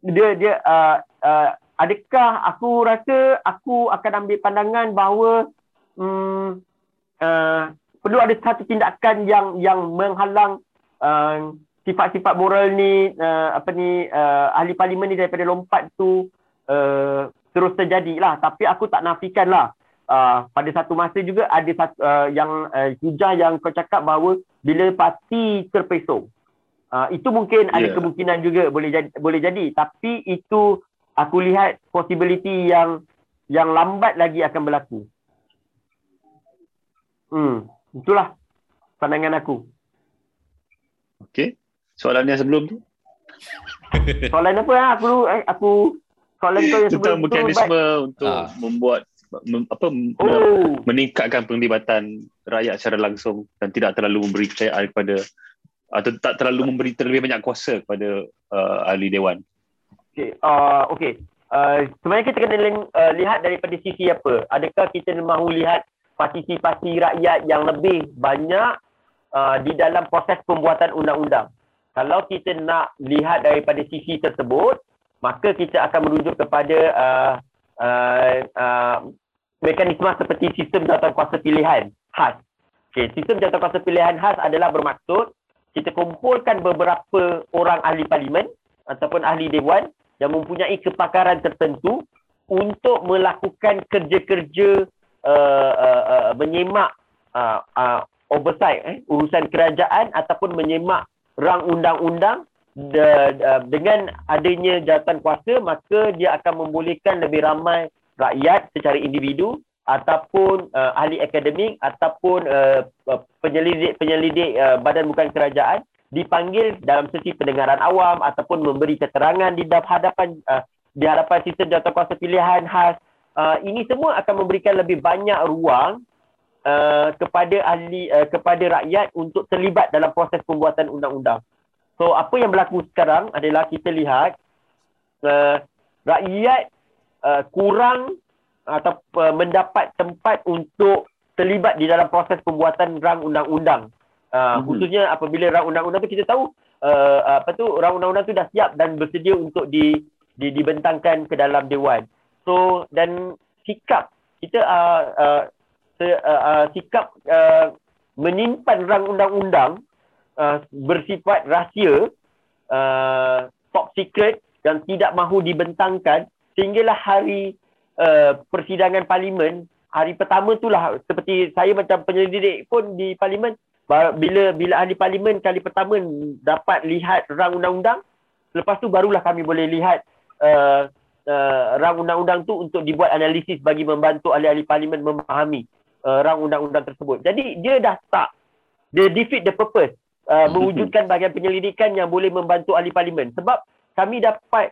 dia dia uh, uh, adakah aku rasa aku akan ambil pandangan bahawa um, uh, perlu ada satu tindakan yang yang menghalang uh, sifat-sifat moral ni uh, apa ni uh, ahli parlimen ni daripada lompat tu uh, terus terjadi lah. Tapi aku tak nafikan lah. Uh, pada satu masa juga ada satu, uh, yang uh, hujah yang kau cakap bahawa bila parti terpesong. Uh, itu mungkin yeah. ada kemungkinan juga boleh jadi, boleh jadi. Tapi itu aku lihat possibility yang yang lambat lagi akan berlaku. Hmm, itulah pandangan aku. Okey. Soalan yang sebelum tu? soalan apa? Aku eh, aku soalan kau yang sebelum Tentang mekanisme tu, untuk ah. membuat mem, apa oh. meningkatkan penglibatan rakyat secara langsung dan tidak terlalu memberi kepercayaan kepada atau tak terlalu memberi terlebih banyak kuasa kepada uh, ahli dewan. Okey, uh, okey. Uh, sebenarnya kita kena uh, lihat daripada sisi apa? Adakah kita mahu lihat partisipasi rakyat yang lebih banyak uh, di dalam proses pembuatan undang-undang? Kalau kita nak lihat daripada sisi tersebut, maka kita akan merujuk kepada uh, uh, uh, mekanisme seperti sistem jawatankuasa pilihan khas. Okay, sistem jawatankuasa pilihan khas adalah bermaksud kita kumpulkan beberapa orang ahli parlimen ataupun ahli dewan yang mempunyai kepakaran tertentu untuk melakukan kerja-kerja uh, uh, uh, menyemak uh, uh, oversight eh, urusan kerajaan ataupun menyemak rang undang-undang de, de, dengan adanya jawatan kuasa maka dia akan membolehkan lebih ramai rakyat secara individu ataupun uh, ahli akademik ataupun uh, penyelidik-penyelidik uh, badan bukan kerajaan dipanggil dalam sesi pendengaran awam ataupun memberi keterangan di hadapan uh, di hadapan sistem jawatankuasa pilihan khas uh, ini semua akan memberikan lebih banyak ruang uh, kepada ahli uh, kepada rakyat untuk terlibat dalam proses pembuatan undang-undang. So apa yang berlaku sekarang adalah kita lihat uh, rakyat uh, kurang atau uh, mendapat tempat untuk terlibat di dalam proses pembuatan rang undang-undang. Uh, mm-hmm. Khususnya apabila rang undang-undang tu kita tahu uh, apa tu rang undang-undang tu dah siap dan bersedia untuk di, di dibentangkan ke dalam dewan. So dan sikap kita uh, uh, se, uh, uh, sikap uh, menyimpan rang undang-undang uh, bersifat rahsia uh, top secret dan tidak mahu dibentangkan sehinggalah hari Uh, persidangan parlimen hari pertama tu lah seperti saya macam penyelidik pun di parlimen bila bila ahli parlimen kali pertama dapat lihat rang undang-undang lepas tu barulah kami boleh lihat uh, uh, rang undang-undang tu untuk dibuat analisis bagi membantu ahli-ahli parlimen memahami uh, rang undang-undang tersebut. Jadi dia dah tak dia defeat the purpose uh, mewujudkan bahagian penyelidikan yang boleh membantu ahli parlimen. Sebab kami dapat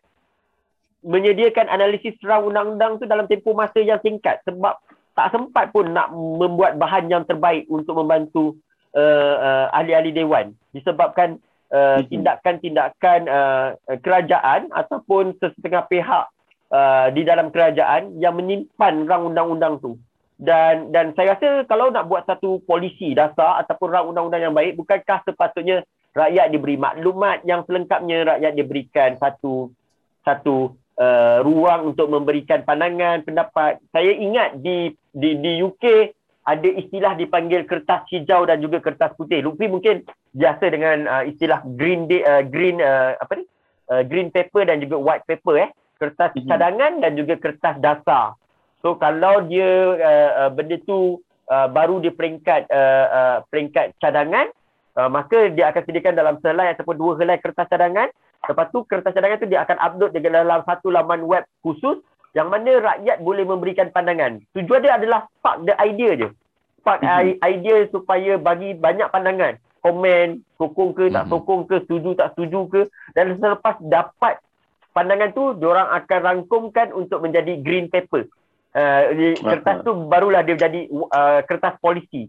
menyediakan analisis serang undang-undang tu dalam tempoh masa yang singkat. Sebab tak sempat pun nak membuat bahan yang terbaik untuk membantu uh, uh, ahli-ahli dewan. Disebabkan uh, tindakan-tindakan uh, kerajaan ataupun sesetengah pihak uh, di dalam kerajaan yang menyimpan rang undang-undang tu dan dan saya rasa kalau nak buat satu polisi dasar ataupun rang undang-undang yang baik bukankah sepatutnya rakyat diberi maklumat yang selengkapnya rakyat diberikan satu satu uh, ruang untuk memberikan pandangan, pendapat. Saya ingat di di di UK ada istilah dipanggil kertas hijau dan juga kertas putih. Lutfi mungkin biasa dengan uh, istilah green day, uh, green uh, apa ni? Uh, green paper dan juga white paper eh. Kertas mm-hmm. cadangan dan juga kertas dasar. So kalau dia uh, uh, benda tu uh, baru di peringkat uh, uh, peringkat cadangan, uh, maka dia akan sediakan dalam selai ataupun dua helai kertas cadangan Lepas tu kertas cadangan tu dia akan upload di dalam satu laman web khusus yang mana rakyat boleh memberikan pandangan. Tujuan dia adalah spark the idea je. Spark mm-hmm. idea supaya bagi banyak pandangan. Komen, sokong ke, tak mhm. sokong ke, setuju tak setuju ke. Dan selepas dapat pandangan tu, diorang akan rangkumkan untuk menjadi green paper. Uh, kertas tu barulah dia jadi uh, kertas polisi.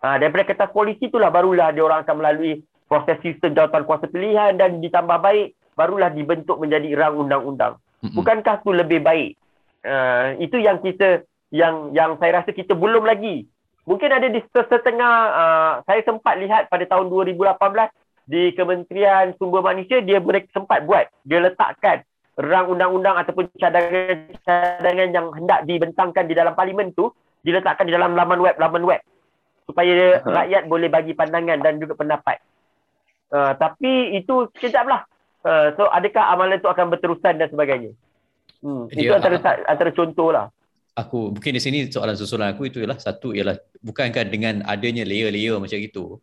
Uh, daripada kertas polisi itulah barulah diorang akan melalui proses sistem jawatan kuasa pilihan dan ditambah baik barulah dibentuk menjadi rang undang-undang. Mm-hmm. Bukankah itu lebih baik? Uh, itu yang kita yang yang saya rasa kita belum lagi. Mungkin ada di setengah uh, saya sempat lihat pada tahun 2018 di Kementerian Sumber Manusia dia boleh sempat buat dia letakkan rang undang-undang ataupun cadangan-cadangan yang hendak dibentangkan di dalam parlimen tu diletakkan di dalam laman web laman web supaya uh-huh. rakyat boleh bagi pandangan dan juga pendapat. Uh, tapi itu sekejap lah. Uh, so adakah amalan itu akan berterusan dan sebagainya? Hmm. Dia- Itu antara antara contoh lah. aku mungkin di sini soalan susulan aku itu ialah satu ialah bukankah dengan adanya layer-layer macam itu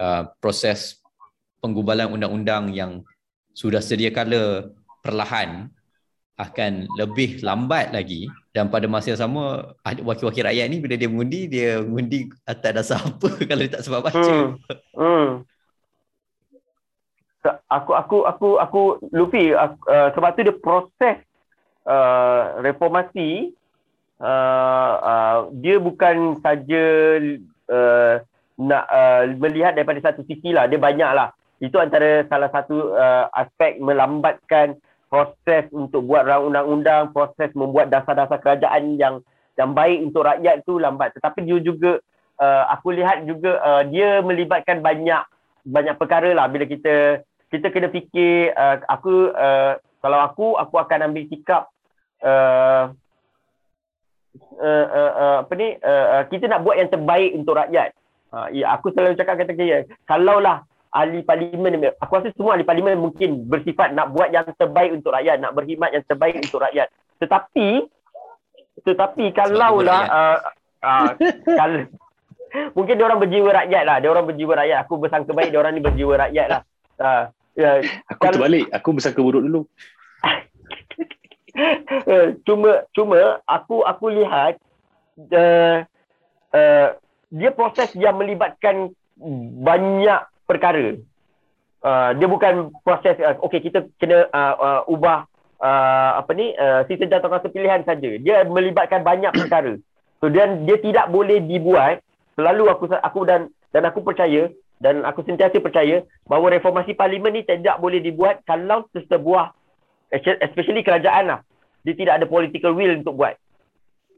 uh, proses penggubalan undang-undang yang sudah sedia kala perlahan akan lebih lambat lagi dan pada masa yang sama wakil-wakil rakyat ni bila dia mengundi dia mengundi atas dasar apa kalau dia tak sebab baca Hmm. Hmm. Aku aku aku aku Luffy aku, uh, sebab tu dia proses uh, reformasi uh, uh, dia bukan saja uh, nak uh, melihat daripada satu sisi lah dia banyak lah itu antara salah satu uh, aspek melambatkan proses untuk buat undang-undang proses membuat dasar-dasar kerajaan yang yang baik untuk rakyat tu lambat tetapi dia juga uh, aku lihat juga uh, dia melibatkan banyak banyak perkara lah bila kita kita kena fikir uh, aku uh, kalau aku aku akan ambil sikap uh, uh, uh, uh, apa ni uh, uh, kita nak buat yang terbaik untuk rakyat. Uh, ya, aku selalu cakap kata kaya kalaulah ahli parlimen aku rasa semua ahli parlimen mungkin bersifat nak buat yang terbaik untuk rakyat, nak berkhidmat yang terbaik untuk rakyat. Tetapi tetapi kalaulah uh, uh, kalau mungkin dia orang berjiwa rakyat lah. Dia orang berjiwa rakyat. Aku bersangka baik dia orang ni berjiwa rakyat lah. Uh, ya, Aku terbalik. Aku bersangka buruk dulu. uh, cuma cuma aku aku lihat uh, uh, dia proses yang melibatkan banyak perkara. Uh, dia bukan proses uh, okey kita kena uh, uh, ubah uh, apa ni uh, sistem jawatankuasa pilihan saja. Dia melibatkan banyak perkara. So dan dia tidak boleh dibuat selalu aku aku dan dan aku percaya dan aku sentiasa percaya bahawa reformasi parlimen ni tidak boleh dibuat kalau sesebuah especially kerajaan lah dia tidak ada political will untuk buat.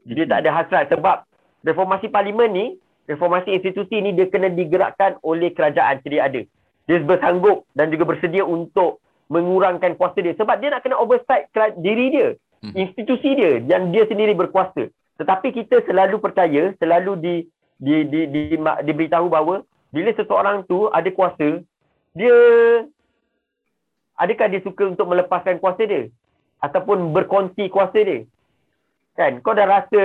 Dia tak ada hasrat sebab reformasi parlimen ni, reformasi institusi ni dia kena digerakkan oleh kerajaan sedia ada. Dia bersanggup dan juga bersedia untuk mengurangkan kuasa dia sebab dia nak kena oversight kera- diri dia, Hmm. institusi dia yang dia sendiri berkuasa. Tetapi kita selalu percaya, selalu di di di, di, di diberitahu bahawa bila seseorang tu ada kuasa, dia adakah dia suka untuk melepaskan kuasa dia ataupun berkongsi kuasa dia? Kan? Kau dah rasa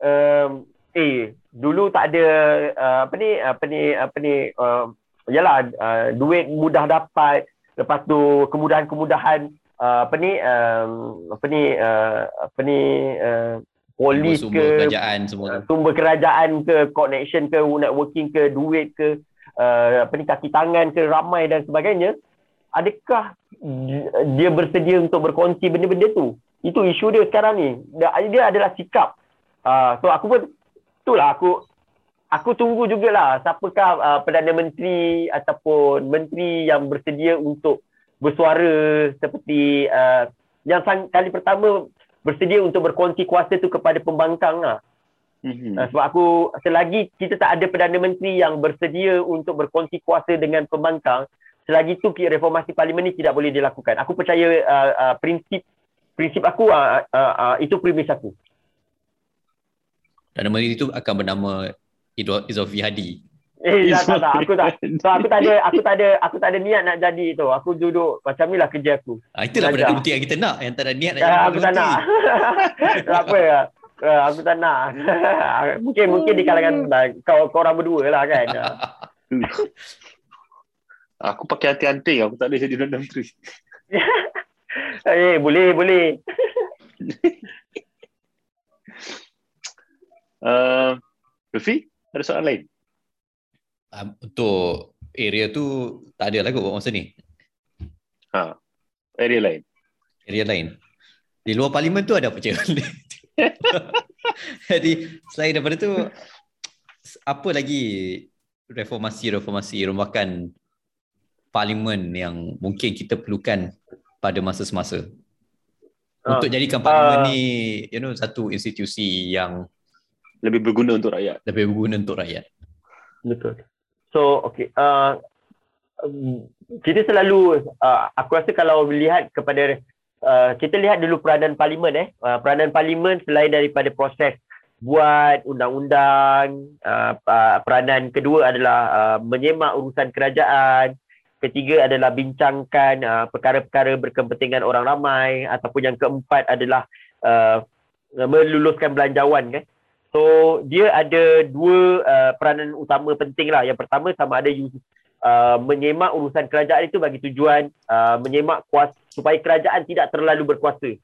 um, eh dulu tak ada uh, apa ni apa ni apa ni uh, yalah uh, duit mudah dapat. Lepas tu kemudahan-kemudahan uh, apa ni um, apa ni uh, apa ni uh, polis sumber ke kerajaan semua uh, sumber kerajaan ke connection ke networking ke duit ke uh, apa ni kaki tangan ke ramai dan sebagainya adakah dia bersedia untuk berkongsi benda-benda tu? Itu isu dia sekarang ni. Dia, dia adalah sikap. Uh, so aku pun itulah aku aku tunggu jugalah siapakah uh, Perdana Menteri ataupun menteri yang bersedia untuk bersuara seperti uh, yang sang, kali pertama bersedia untuk berkongsi kuasa tu kepada pembangkang lah. Hmm. Uh, sebab aku selagi kita tak ada Perdana Menteri yang bersedia untuk berkongsi kuasa dengan pembangkang, selagi tu reformasi parlimen ni tidak boleh dilakukan. Aku percaya uh, uh, prinsip prinsip aku uh, uh, uh, itu premis aku. Dan nama itu akan bernama Idul Izofi Hadi. Eh tak tak, tak. aku tak so, aku tak ada aku tak ada aku tak ada niat nak jadi tu. Aku duduk macam ni lah kerja aku. Ah, itulah. Perdana Menteri yang kita nak yang tak ada niat nak Ya, jadi aku tak nak. Tak apa ya. Uh, aku tak nak. mungkin mungkin di kalangan kau kau orang berdua lah kan. Aku pakai hati-hati. Aku tak boleh jadi Perdana Menteri. eh boleh boleh. Uh, Luffy, ada soalan lain? Ah, Untuk area tu tak ada lah kot buat masa ni. Ha. Area lain. Area lain. Di luar parlimen tu ada apa je? Jadi selain daripada tu apa lagi reformasi-reformasi rombakan parlimen yang mungkin kita perlukan pada masa semasa Ah, untuk jadikan parlimen ah. ni you know satu institusi yang Lebih berguna untuk rakyat. lebih berguna untuk rakyat. Betul. So okay. Uh, um, kita selalu uh, aku rasa kalau lihat kepada uh, kita lihat dulu peranan parlimen eh. Uh, peranan parlimen selain daripada proses buat undang-undang, uh, uh, peranan kedua adalah uh, menyemak urusan kerajaan. ketiga adalah bincangkan uh, perkara-perkara berkepentingan orang ramai ataupun yang keempat adalah uh, meluluskan belanjawan kan. So dia ada dua uh, peranan utama penting lah. Yang pertama sama ada uh, menyemak urusan kerajaan itu bagi tujuan uh, menyemak kuasa supaya kerajaan tidak terlalu berkuasa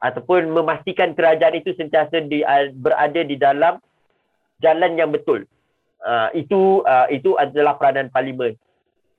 ataupun memastikan kerajaan itu sentiasa di, uh, berada di dalam jalan yang betul. Uh, itu uh, itu adalah peranan parlimen.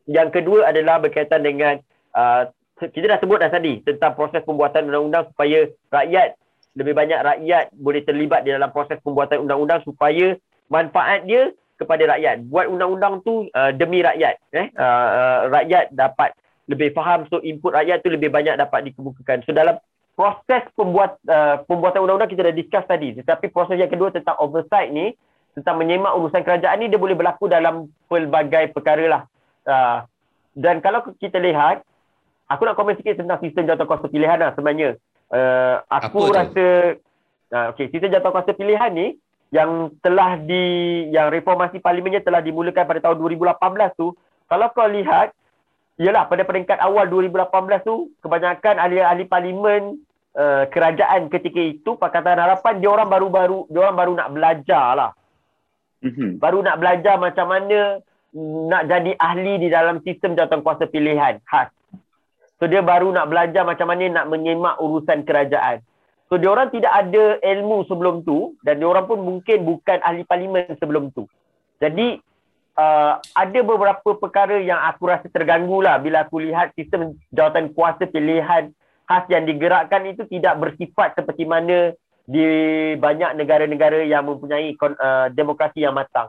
Yang kedua adalah berkaitan dengan uh, kita dah sebut dah tadi tentang proses pembuatan undang-undang supaya rakyat lebih banyak rakyat boleh terlibat di dalam proses pembuatan undang-undang supaya manfaat dia kepada rakyat. Buat undang-undang tu uh, demi rakyat. Eh? Uh, uh, rakyat dapat lebih faham so input rakyat tu lebih banyak dapat dikemukakan. So dalam proses pembuat uh, pembuatan undang-undang kita dah discuss tadi. Tetapi proses yang kedua tentang oversight ni tentang menyemak urusan kerajaan ni dia boleh berlaku dalam pelbagai perkara lah. Uh, dan kalau kita lihat, aku nak komen sikit tentang sistem kuasa pilihan lah sebenarnya. Uh, aku Apa rasa, uh, okay, sistem kuasa pilihan ni yang telah di, yang reformasi parlimennya telah dimulakan pada tahun 2018 tu, kalau kau lihat, ialah pada peringkat awal 2018 tu, kebanyakan ahli-ahli parlimen uh, kerajaan ketika itu, Pakatan Harapan, dia orang baru-baru, dia orang baru nak belajar lah. Mm-hmm. Baru nak belajar macam mana nak jadi ahli di dalam sistem jawatan kuasa pilihan khas. So dia baru nak belajar macam mana nak menyemak urusan kerajaan. So dia orang tidak ada ilmu sebelum tu dan dia orang pun mungkin bukan ahli parlimen sebelum tu. Jadi uh, ada beberapa perkara yang aku rasa terganggu lah bila aku lihat sistem jawatan kuasa pilihan khas yang digerakkan itu tidak bersifat seperti mana di banyak negara-negara yang mempunyai uh, demokrasi yang matang.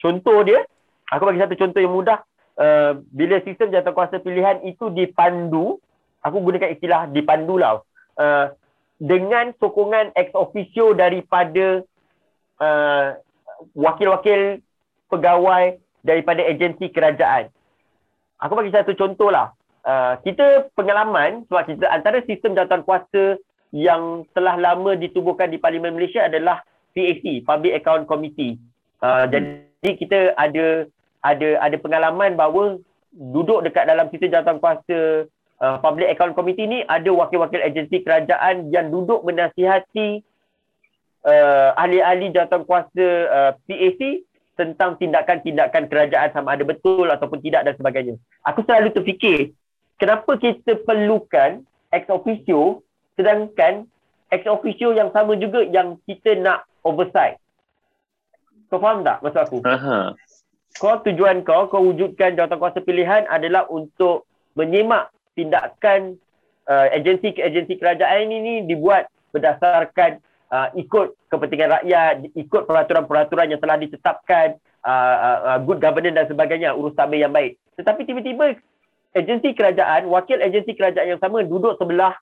Contoh dia, Aku bagi satu contoh yang mudah. Uh, bila sistem kuasa pilihan itu dipandu, aku gunakan istilah dipandu lah. Uh, dengan sokongan ex officio daripada uh, wakil-wakil pegawai daripada agensi kerajaan. Aku bagi satu contoh lah. Uh, kita pengalaman sebab kita antara sistem jawatan kuasa yang telah lama ditubuhkan di Parlimen Malaysia adalah PAC, Public Account Committee. Uh, jadi kita ada ada ada pengalaman bahawa duduk dekat dalam sistem jawatan kuasa uh, Public Account Committee ni ada wakil-wakil agensi kerajaan yang duduk menasihati uh, ahli-ahli jawatan kuasa uh, PAC tentang tindakan-tindakan kerajaan sama ada betul ataupun tidak dan sebagainya. Aku selalu terfikir, kenapa kita perlukan ex officio sedangkan ex officio yang sama juga yang kita nak oversight. Kau faham tak maksud aku? Aha kau tujuan kau, kau wujudkan jawatan kuasa pilihan adalah untuk menyemak tindakan uh, agensi agensi kerajaan ini ni dibuat berdasarkan uh, ikut kepentingan rakyat, ikut peraturan-peraturan yang telah ditetapkan, uh, uh, good governance dan sebagainya, urus tabir yang baik. Tetapi tiba-tiba agensi kerajaan, wakil agensi kerajaan yang sama duduk sebelah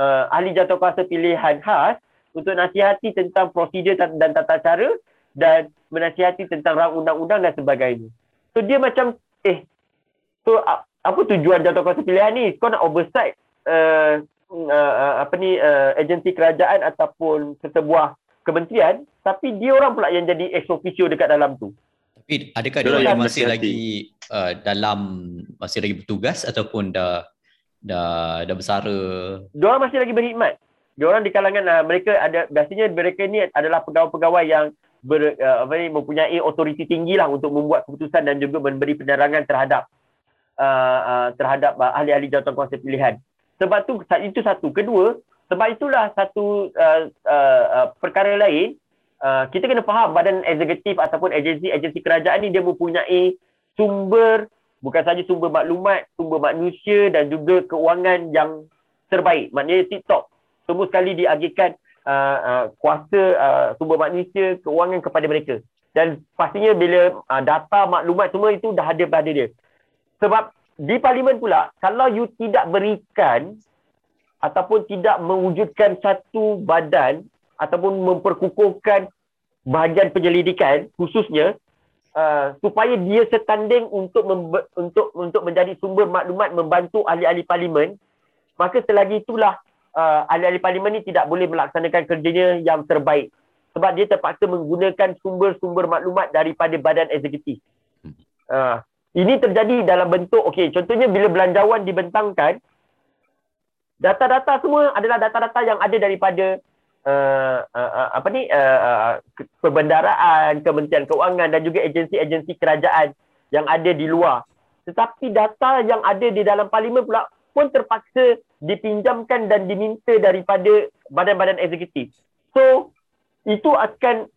uh, ahli jawatan kuasa pilihan khas untuk nasihati tentang prosedur dan tata cara dan menasihati tentang rang undang-undang dan sebagainya. So dia macam eh so apa tujuan jatuh kuasa pilihan ni? Kau nak oversight uh, uh, uh, apa ni uh, agensi kerajaan ataupun sesebuah kementerian tapi dia orang pula yang jadi ex officio dekat dalam tu. Tapi adakah dia orang masih lagi uh, dalam masih lagi bertugas ataupun dah dah dah bersara? Dia orang masih lagi berkhidmat. Dia orang di kalangan uh, mereka ada biasanya mereka ni adalah pegawai-pegawai yang ber, uh, apa ni, mempunyai otoriti tinggi lah untuk membuat keputusan dan juga memberi penerangan terhadap uh, uh, terhadap uh, ahli-ahli jawatan kuasa pilihan. Sebab tu itu satu. Kedua, sebab itulah satu uh, uh, uh, perkara lain uh, kita kena faham badan eksekutif ataupun agensi-agensi kerajaan ni dia mempunyai sumber bukan saja sumber maklumat, sumber manusia dan juga keuangan yang terbaik. Maknanya TikTok semua sekali diagihkan uh, uh, kuasa uh, sumber manusia keuangan kepada mereka. Dan pastinya bila uh, data maklumat semua itu dah ada pada dia. Sebab di parlimen pula kalau you tidak berikan ataupun tidak mewujudkan satu badan ataupun memperkukuhkan bahagian penyelidikan khususnya uh, supaya dia setanding untuk untuk untuk menjadi sumber maklumat membantu ahli-ahli parlimen maka selagi itulah uh, ahli-ahli parlimen ni tidak boleh melaksanakan kerjanya yang terbaik sebab dia terpaksa menggunakan sumber-sumber maklumat daripada badan eksekutif. Uh, ini terjadi dalam bentuk, okey, contohnya bila belanjawan dibentangkan, data-data semua adalah data-data yang ada daripada uh, uh, uh, apa ni uh, uh, perbendaraan, Kementerian Keuangan dan juga agensi-agensi kerajaan yang ada di luar. Tetapi data yang ada di dalam parlimen pula pun terpaksa dipinjamkan dan diminta daripada badan-badan eksekutif. So, itu akan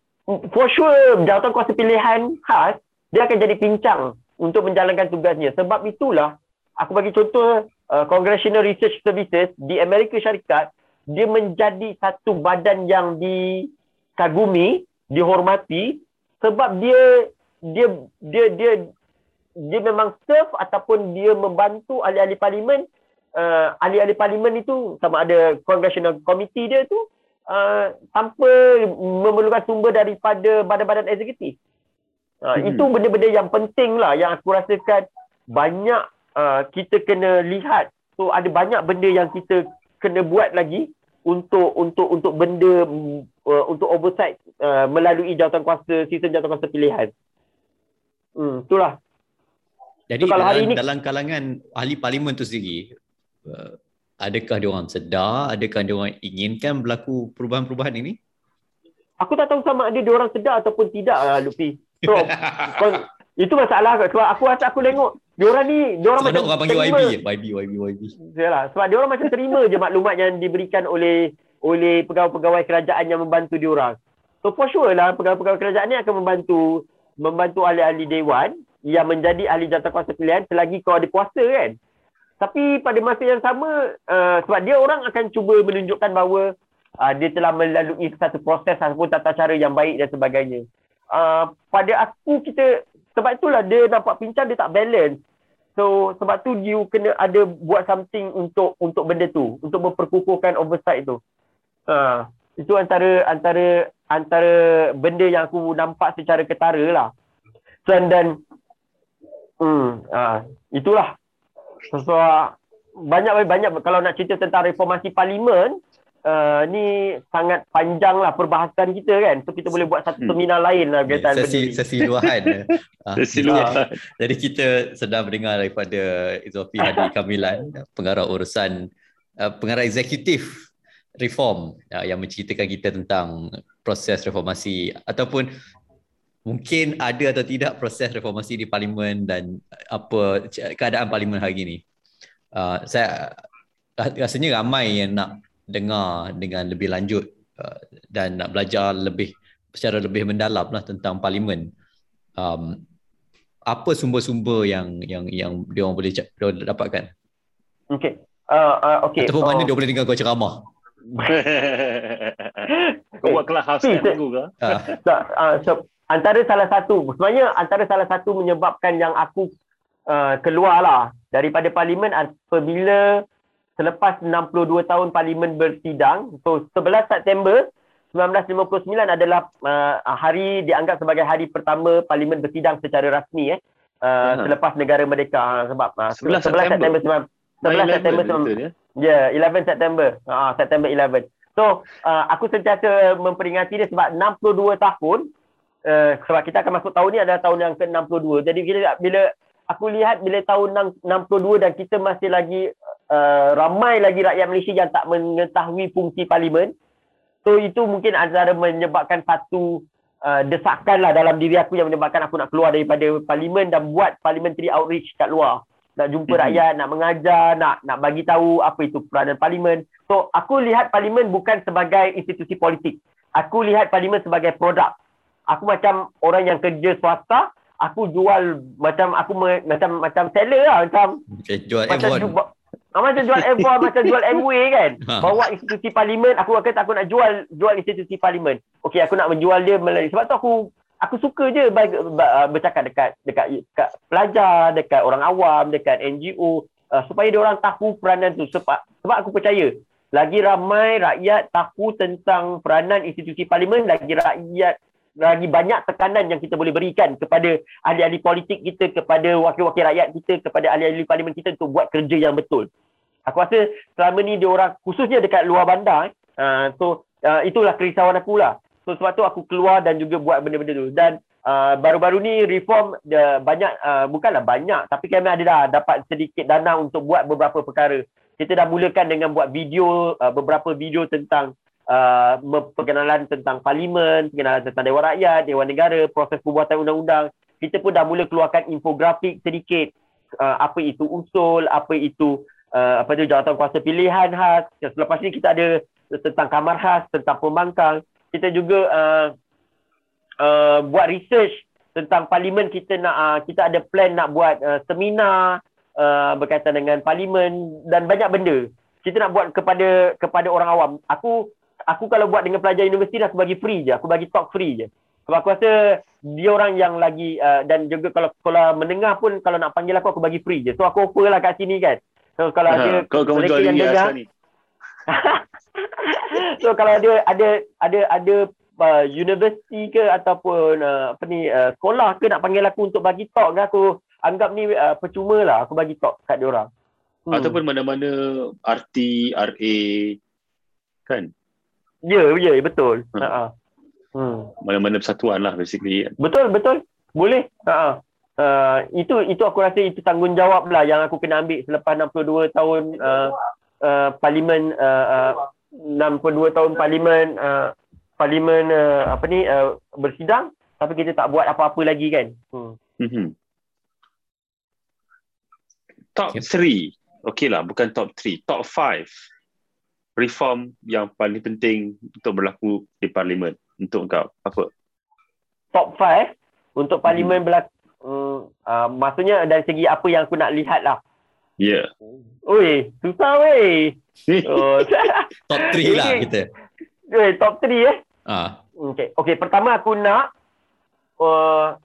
for sure jawatan kuasa pilihan khas dia akan jadi pincang untuk menjalankan tugasnya. Sebab itulah aku bagi contoh uh, Congressional Research Services di Amerika Syarikat dia menjadi satu badan yang dikagumi, dihormati sebab dia dia dia dia dia memang serve ataupun dia membantu ahli-ahli parlimen uh, ahli-ahli parlimen itu sama ada congressional committee dia tu uh, tanpa memerlukan sumber daripada badan-badan eksekutif. Uh, hmm. Itu benda-benda yang penting lah yang aku rasakan banyak uh, kita kena lihat. So ada banyak benda yang kita kena buat lagi untuk untuk untuk benda uh, untuk oversight uh, melalui jawatan kuasa sistem jawatan kuasa pilihan. Hmm, itulah. Jadi so, kalau dalam, hari ini dalam kalangan ahli parlimen tu sendiri uh, adakah dia orang sedar, adakah dia orang inginkan berlaku perubahan-perubahan ini? Aku tak tahu sama ada dia orang sedar ataupun tidak uh, Lupi. So, itu masalah sebab aku rasa aku tengok dia orang ni dia orang macam orang panggil YB YB YB YB. Yalah sebab dia orang macam terima je maklumat yang diberikan oleh oleh pegawai-pegawai kerajaan yang membantu dia orang. So for sure lah pegawai-pegawai kerajaan ni akan membantu membantu ahli-ahli dewan yang menjadi ahli kuasa pilihan selagi kau ada kuasa kan. Tapi pada masa yang sama uh, sebab dia orang akan cuba menunjukkan bahawa uh, dia telah melalui satu proses ataupun tata cara yang baik dan sebagainya. Uh, pada aku kita sebab itulah dia nampak pincang dia tak balance So sebab tu you kena ada buat something untuk untuk benda tu, untuk memperkukuhkan oversight tu. Uh, itu antara antara antara benda yang aku nampak secara ketara lah. So, dan dan hmm, uh, itulah. So, banyak banyak kalau nak cerita tentang reformasi parlimen, uh, ni sangat panjang lah perbahasan kita kan. So kita boleh buat satu seminar hmm. lain lah berkaitan sesi, sesi luahan. Ah, sesi luahan. Jadi kita sedang mendengar daripada Izofi Hadi Kamilan, pengarah urusan, uh, pengarah eksekutif reform uh, yang menceritakan kita tentang proses reformasi ataupun mungkin ada atau tidak proses reformasi di parlimen dan apa keadaan parlimen hari ini. Uh, saya rasanya ramai yang nak dengar dengan lebih lanjut uh, dan nak belajar lebih secara lebih mendalam lah tentang parlimen. Um, apa sumber-sumber yang yang yang dia orang boleh, boleh dapatkan? Okey. Uh, uh, okay. Ataupun uh, mana dia boleh dengar kau ceramah? kau buat kelas khas kan aku ke? Uh. So, uh, so, antara salah satu, sebenarnya antara salah satu menyebabkan yang aku uh, keluar lah daripada parlimen apabila selepas 62 tahun parlimen bersidang. So 11 September 1959 adalah uh, hari dianggap sebagai hari pertama parlimen bersidang secara rasmi eh. Uh, selepas negara merdeka. Uh, sebab uh, 11, 11 September? 11 September ya? Yeah, 11 September. Uh, September 11 so uh, aku sentiasa memperingati dia sebab 62 tahun uh, sebab kita akan masuk tahun ni adalah tahun yang ke-62 jadi bila bila aku lihat bila tahun 62 dan kita masih lagi uh, ramai lagi rakyat Malaysia yang tak mengetahui fungsi parlimen. So itu mungkin antara menyebabkan satu uh, desakan lah dalam diri aku yang menyebabkan aku nak keluar daripada parlimen dan buat parliamentary outreach kat luar. Nak jumpa mm-hmm. rakyat, nak mengajar, nak nak bagi tahu apa itu peranan parlimen. So aku lihat parlimen bukan sebagai institusi politik. Aku lihat parlimen sebagai produk. Aku macam orang yang kerja swasta, aku jual macam aku me, macam macam seller lah macam okay, jual macam M1. Ju- Ah, macam jual F1, macam jual MW kan. Ha. Bawa institusi parlimen, aku akan aku nak jual jual institusi parlimen. Okey, aku nak menjual dia melalui sebab tu aku aku suka je ah, bercakap dekat dekat dekat pelajar, dekat orang awam, dekat NGO uh, supaya dia orang tahu peranan tu sebab sebab aku percaya lagi ramai rakyat tahu tentang peranan institusi parlimen, lagi rakyat lagi banyak tekanan yang kita boleh berikan kepada ahli-ahli politik kita, kepada wakil-wakil rakyat kita, kepada ahli-ahli parlimen kita untuk buat kerja yang betul. Aku rasa selama ni dia orang khususnya dekat luar bandar uh, so uh, itulah kerisauan aku lah. So sebab tu aku keluar dan juga buat benda-benda tu dan uh, baru-baru ni reform dia banyak uh, bukanlah banyak tapi kami ada dah dapat sedikit dana untuk buat beberapa perkara. Kita dah mulakan dengan buat video uh, beberapa video tentang uh, perkenalan tentang parlimen, perkenalan tentang Dewan Rakyat, Dewan Negara, proses pembuatan undang-undang. Kita pun dah mula keluarkan infografik sedikit uh, apa itu usul, apa itu uh, apa tu jawatan kuasa pilihan khas. Selepas ni kita ada tentang kamar khas, tentang pembangkang. Kita juga uh, uh, buat research tentang parlimen kita nak uh, kita ada plan nak buat uh, seminar uh, berkaitan dengan parlimen dan banyak benda. Kita nak buat kepada kepada orang awam. Aku aku kalau buat dengan pelajar universiti aku bagi free je. Aku bagi talk free je. Sebab aku rasa dia orang yang lagi uh, dan juga kalau sekolah menengah pun kalau nak panggil aku aku bagi free je. So aku offer lah kat sini kan. So kalau ada kau kau mereka yang ni dengar so kalau ada ada ada ada uh, universiti ke ataupun uh, apa ni uh, sekolah ke nak panggil aku untuk bagi talk ke aku anggap ni uh, percuma lah aku bagi talk kat dia orang. Hmm. Ataupun mana-mana RT, RA kan? Ya, ya, betul. Hmm. Ha. Hmm. Mana-mana persatuan lah basically. Betul, betul. Boleh. Ha. Uh, itu itu aku rasa itu tanggungjawab lah yang aku kena ambil selepas 62 tahun uh, uh, parlimen uh, uh, 62 tahun parlimen uh, parlimen uh, apa ni uh, bersidang tapi kita tak buat apa-apa lagi kan. Hmm. Mm-hmm. Top Okay. 3. Okey lah, bukan top 3. Top 5 reform yang paling penting untuk berlaku di parlimen untuk kau. Apa? Top 5 untuk parlimen berlaku Hmm, uh, maksudnya dari segi apa yang aku nak lihat lah. Ya. Yeah. Oi, susah weh. Oh, Top 3 lah Okay. kita. Oi, top 3 eh. Ah, Okay. okay, pertama aku nak uh,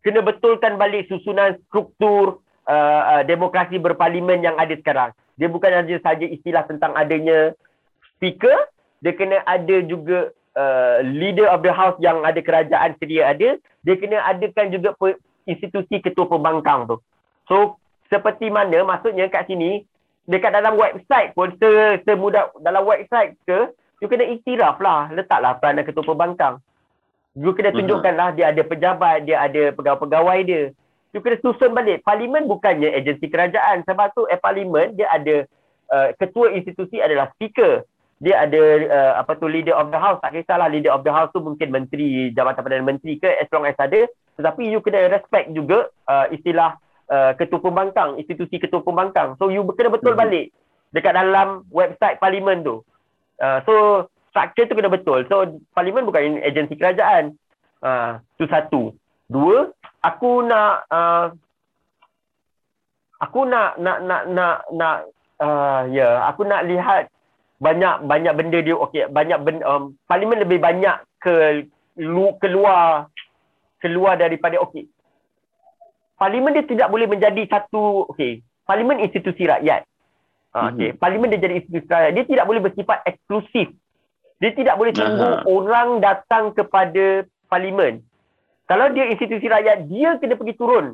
kena betulkan balik susunan struktur uh, uh, demokrasi berparlimen yang ada sekarang. Dia bukan saja saja istilah tentang adanya speaker, dia kena ada juga uh, leader of the house yang ada kerajaan sedia ada, dia kena adakan juga pe- institusi ketua pembangkang tu. So seperti mana maksudnya kat sini dekat dalam website pun se, semudah dalam website ke you kena iktiraf lah letaklah peranan ketua pembangkang. You kena tunjukkan lah dia ada pejabat dia ada pegawai-pegawai dia you kena susun balik. Parlimen bukannya agensi kerajaan. Sebab tu eh parlimen dia ada uh, ketua institusi adalah speaker. Dia ada uh, apa tu leader of the house. Tak kisahlah leader of the house tu mungkin menteri jabatan perdana menteri ke as long as ada. Tetapi you kena respect juga uh, istilah uh, ketua pembangkang institusi ketua pembangkang. So you kena betul Mhm. balik dekat dalam website parlimen tu. Uh, so structure tu kena betul. So parlimen bukan agensi kerajaan. Uh, tu satu. Dua aku nak uh, aku nak nak nak nak nak uh, ya yeah, aku nak lihat banyak banyak benda dia okey banyak benda, um, parlimen lebih banyak ke lu, keluar keluar daripada okey parlimen dia tidak boleh menjadi satu okey parlimen institusi rakyat. Uh, okey parlimen dia jadi institusi rakyat. Dia tidak boleh bersifat eksklusif. Dia tidak boleh tunggu Aha. orang datang kepada parlimen kalau dia institusi rakyat dia kena pergi turun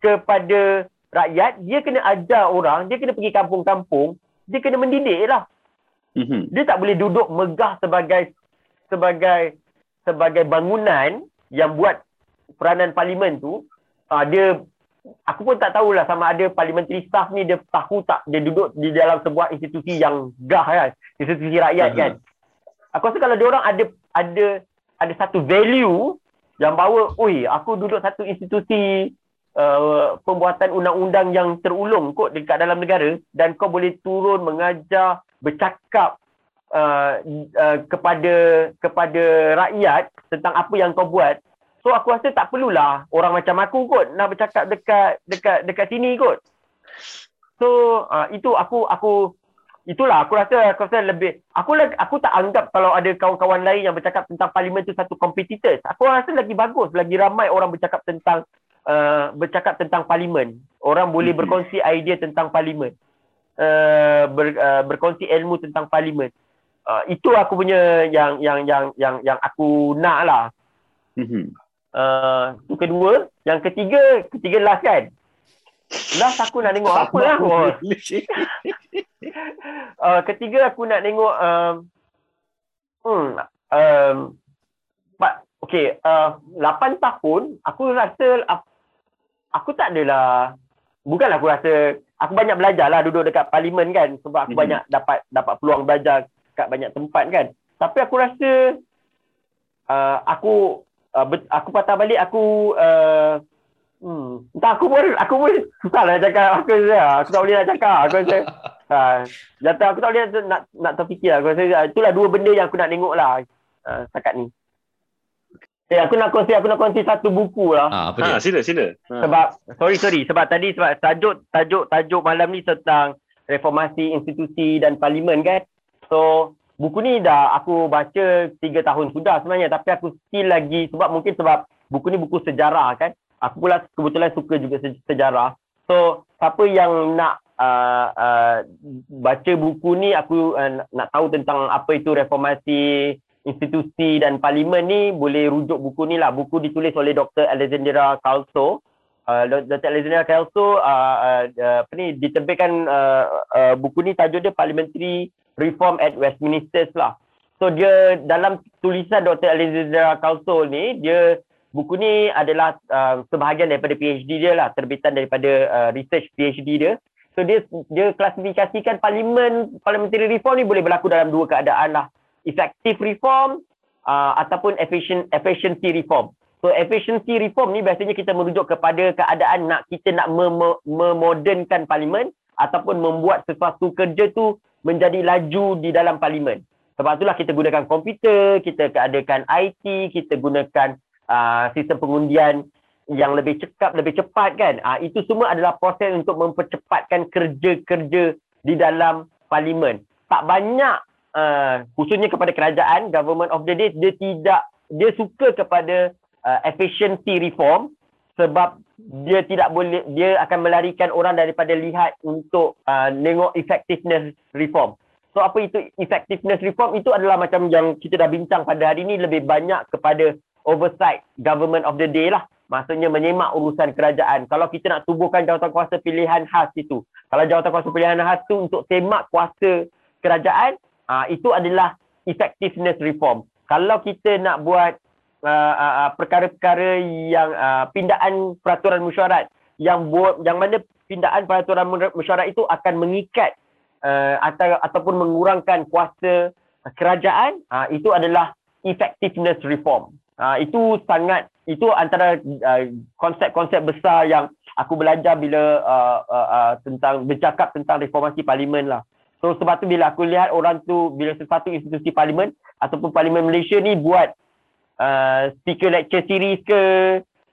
kepada rakyat dia kena ajar orang dia kena pergi kampung-kampung dia kena mendidik lah Mm-hmm. dia tak boleh duduk megah sebagai sebagai sebagai bangunan yang buat peranan parlimen tu uh, dia aku pun tak tahulah sama ada parliamentary staff ni dia tahu tak dia duduk di dalam sebuah institusi yang gah kan institusi rakyat Mhm. kan aku rasa kalau dia orang ada ada ada satu value yang bawa oi aku duduk satu institusi uh, pembuatan undang-undang yang terulung kot dekat dalam negara dan kau boleh turun mengajar bercakap uh, uh, kepada kepada rakyat tentang apa yang kau buat. So aku rasa tak perlulah orang macam aku kot nak bercakap dekat dekat dekat sini kot. So uh, itu aku aku itulah aku rasa aku rasa lebih aku lag- aku tak anggap kalau ada kawan-kawan lain yang bercakap tentang parlimen tu satu competitors. Aku rasa lagi bagus lagi ramai orang bercakap tentang uh, bercakap tentang parlimen. Orang boleh berkongsi idea tentang parlimen. Uh, ber, uh, berkongsi ilmu tentang parlimen. Uh, itu aku punya yang yang yang yang yang aku nak lah Mm-hmm. uh, kedua yang ketiga ketiga last kan last aku nak tengok apa lah oh. uh, ketiga aku nak tengok um, hmm, um, Pak, okey, uh, 8 tahun aku rasa aku, aku tak adalah bukanlah aku rasa aku banyak belajar lah duduk dekat parlimen kan sebab aku Mhm. banyak dapat dapat peluang belajar kat banyak tempat kan. Tapi aku rasa uh, aku uh, aku patah balik aku uh, hmm, entah aku pun aku pun susah lah nak cakap aku rasa aku tak boleh nak cakap aku rasa uh, jatuh aku tak boleh nak nak, terfikir aku rasa uh, itulah dua benda yang aku nak tengok lah uh, setakat ni. Eh, aku nak kongsi aku nak kongsi satu buku lah. Ah, apa dia? Ha, sila, sila. Ha. Sebab sorry sorry sebab tadi sebab tajuk tajuk tajuk malam ni tentang reformasi institusi dan parlimen kan. So buku ni dah aku baca tiga tahun sudah sebenarnya tapi aku still lagi sebab mungkin sebab buku ni buku sejarah kan. Aku pula kebetulan suka juga se- sejarah. So siapa yang nak uh, uh, baca buku ni aku uh, nak tahu tentang apa itu reformasi institusi dan parlimen ni boleh rujuk buku ni lah. Buku ditulis oleh Dr. Alexandra Calso. Uh, Dr. Alexandra Calso uh, uh, uh, apa ni diterbitkan uh, uh, buku ni tajuk dia Parliamentary Reform at Westminster lah. So dia dalam tulisan Dr. Alexandra Calso ni dia buku ni adalah uh, sebahagian daripada PhD dia lah, terbitan daripada uh, research PhD dia. So dia dia klasifikasikan parlimen parliamentary reform ni boleh berlaku dalam dua keadaan lah effective reform uh, ataupun efficient efficiency reform. So efficiency reform ni biasanya kita merujuk kepada keadaan nak kita nak mem- memodernkan parlimen ataupun membuat sesuatu kerja tu menjadi laju di dalam parlimen. Sebab itulah kita gunakan komputer, kita adakan IT, kita gunakan uh, sistem pengundian yang lebih cekap, lebih cepat kan. Uh, itu semua adalah proses untuk mempercepatkan kerja-kerja di dalam parlimen. Tak banyak uh, khususnya kepada kerajaan government of the day dia tidak dia suka kepada uh, efficiency reform sebab dia tidak boleh dia akan melarikan orang daripada lihat untuk uh, tengok effectiveness reform. So apa itu effectiveness reform itu adalah macam yang kita dah bincang pada hari ini lebih banyak kepada oversight government of the day lah. Maksudnya menyemak urusan kerajaan. Kalau kita nak tubuhkan jawatan kuasa pilihan khas itu. Kalau jawatan kuasa pilihan khas itu untuk semak kuasa kerajaan, uh, itu adalah effectiveness reform. Kalau kita nak buat uh, uh, perkara-perkara yang uh, pindaan peraturan mesyuarat yang buat yang mana pindaan peraturan mesyuarat itu akan mengikat uh, atau ataupun mengurangkan kuasa kerajaan, uh, itu adalah effectiveness reform. Uh, itu sangat itu antara uh, konsep-konsep besar yang aku belajar bila uh, uh, uh, tentang bercakap tentang reformasi parlimen lah. So sebab tu bila aku lihat orang tu bila sesuatu institusi parlimen ataupun parlimen Malaysia ni buat uh, speaker lecture series ke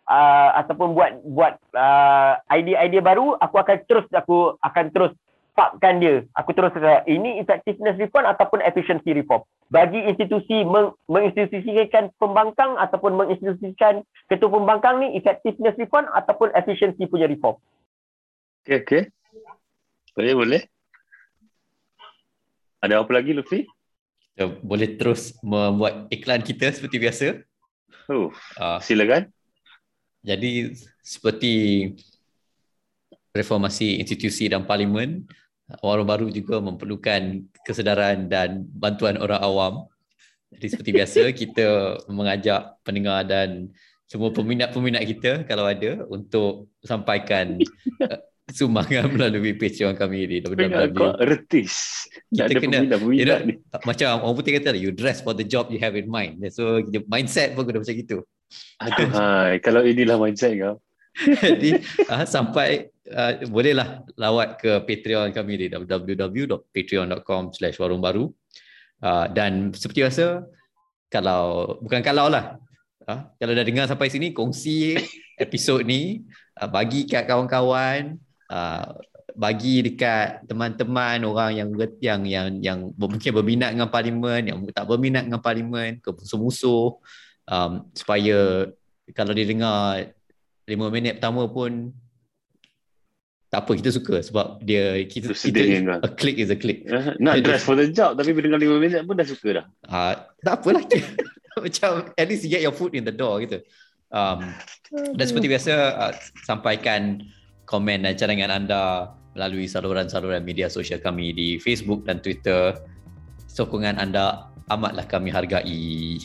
uh, ataupun buat buat uh, idea-idea baru aku akan terus aku akan terus papkan dia. Aku terus kata ini effectiveness reform ataupun efficiency reform. Bagi institusi meng, menginstitusikan pembangkang ataupun menginstitusikan ketua pembangkang ni effectiveness reform ataupun efficiency punya reform. Okey, okey. Boleh, boleh. Ada apa lagi, Luffy? Kita boleh terus membuat iklan kita seperti biasa. Oh, Uh, silakan. jadi seperti reformasi institusi dan parlimen, orang baru juga memerlukan kesedaran dan bantuan orang awam. Jadi seperti biasa kita mengajak pendengar dan semua peminat-peminat kita kalau ada untuk sampaikan uh, sumbangan melalui Patreon kami di www. kau ertis. Kita ada kena- you ni. Macam orang putih kata you dress for the job you have in mind. So mindset pun kena macam gitu. Aduh, hai. Kalau inilah mindset kau. Jadi uh, sampai uh, bolehlah lawat ke Patreon kami di www.patreon.com slash warung baru. Uh, dan seperti biasa kalau bukan kalau lah. Uh, kalau dah dengar sampai sini kongsi episod ni. Uh, bagi kat kawan-kawan uh, bagi dekat teman-teman orang yang yang yang yang mungkin berminat dengan parlimen yang tak berminat dengan parlimen ke musuh-musuh um, supaya kalau dia dengar lima minit pertama pun tak apa kita suka sebab dia kita, kita kau. a click is a click. Nak dress for the job tapi bila dengar 5 minit pun dah suka dah. Uh, tak apalah macam at least you get your foot in the door gitu. Um, dan seperti biasa uh, sampaikan komen dan cadangan anda melalui saluran-saluran media sosial kami di Facebook dan Twitter. Sokongan anda amatlah kami hargai.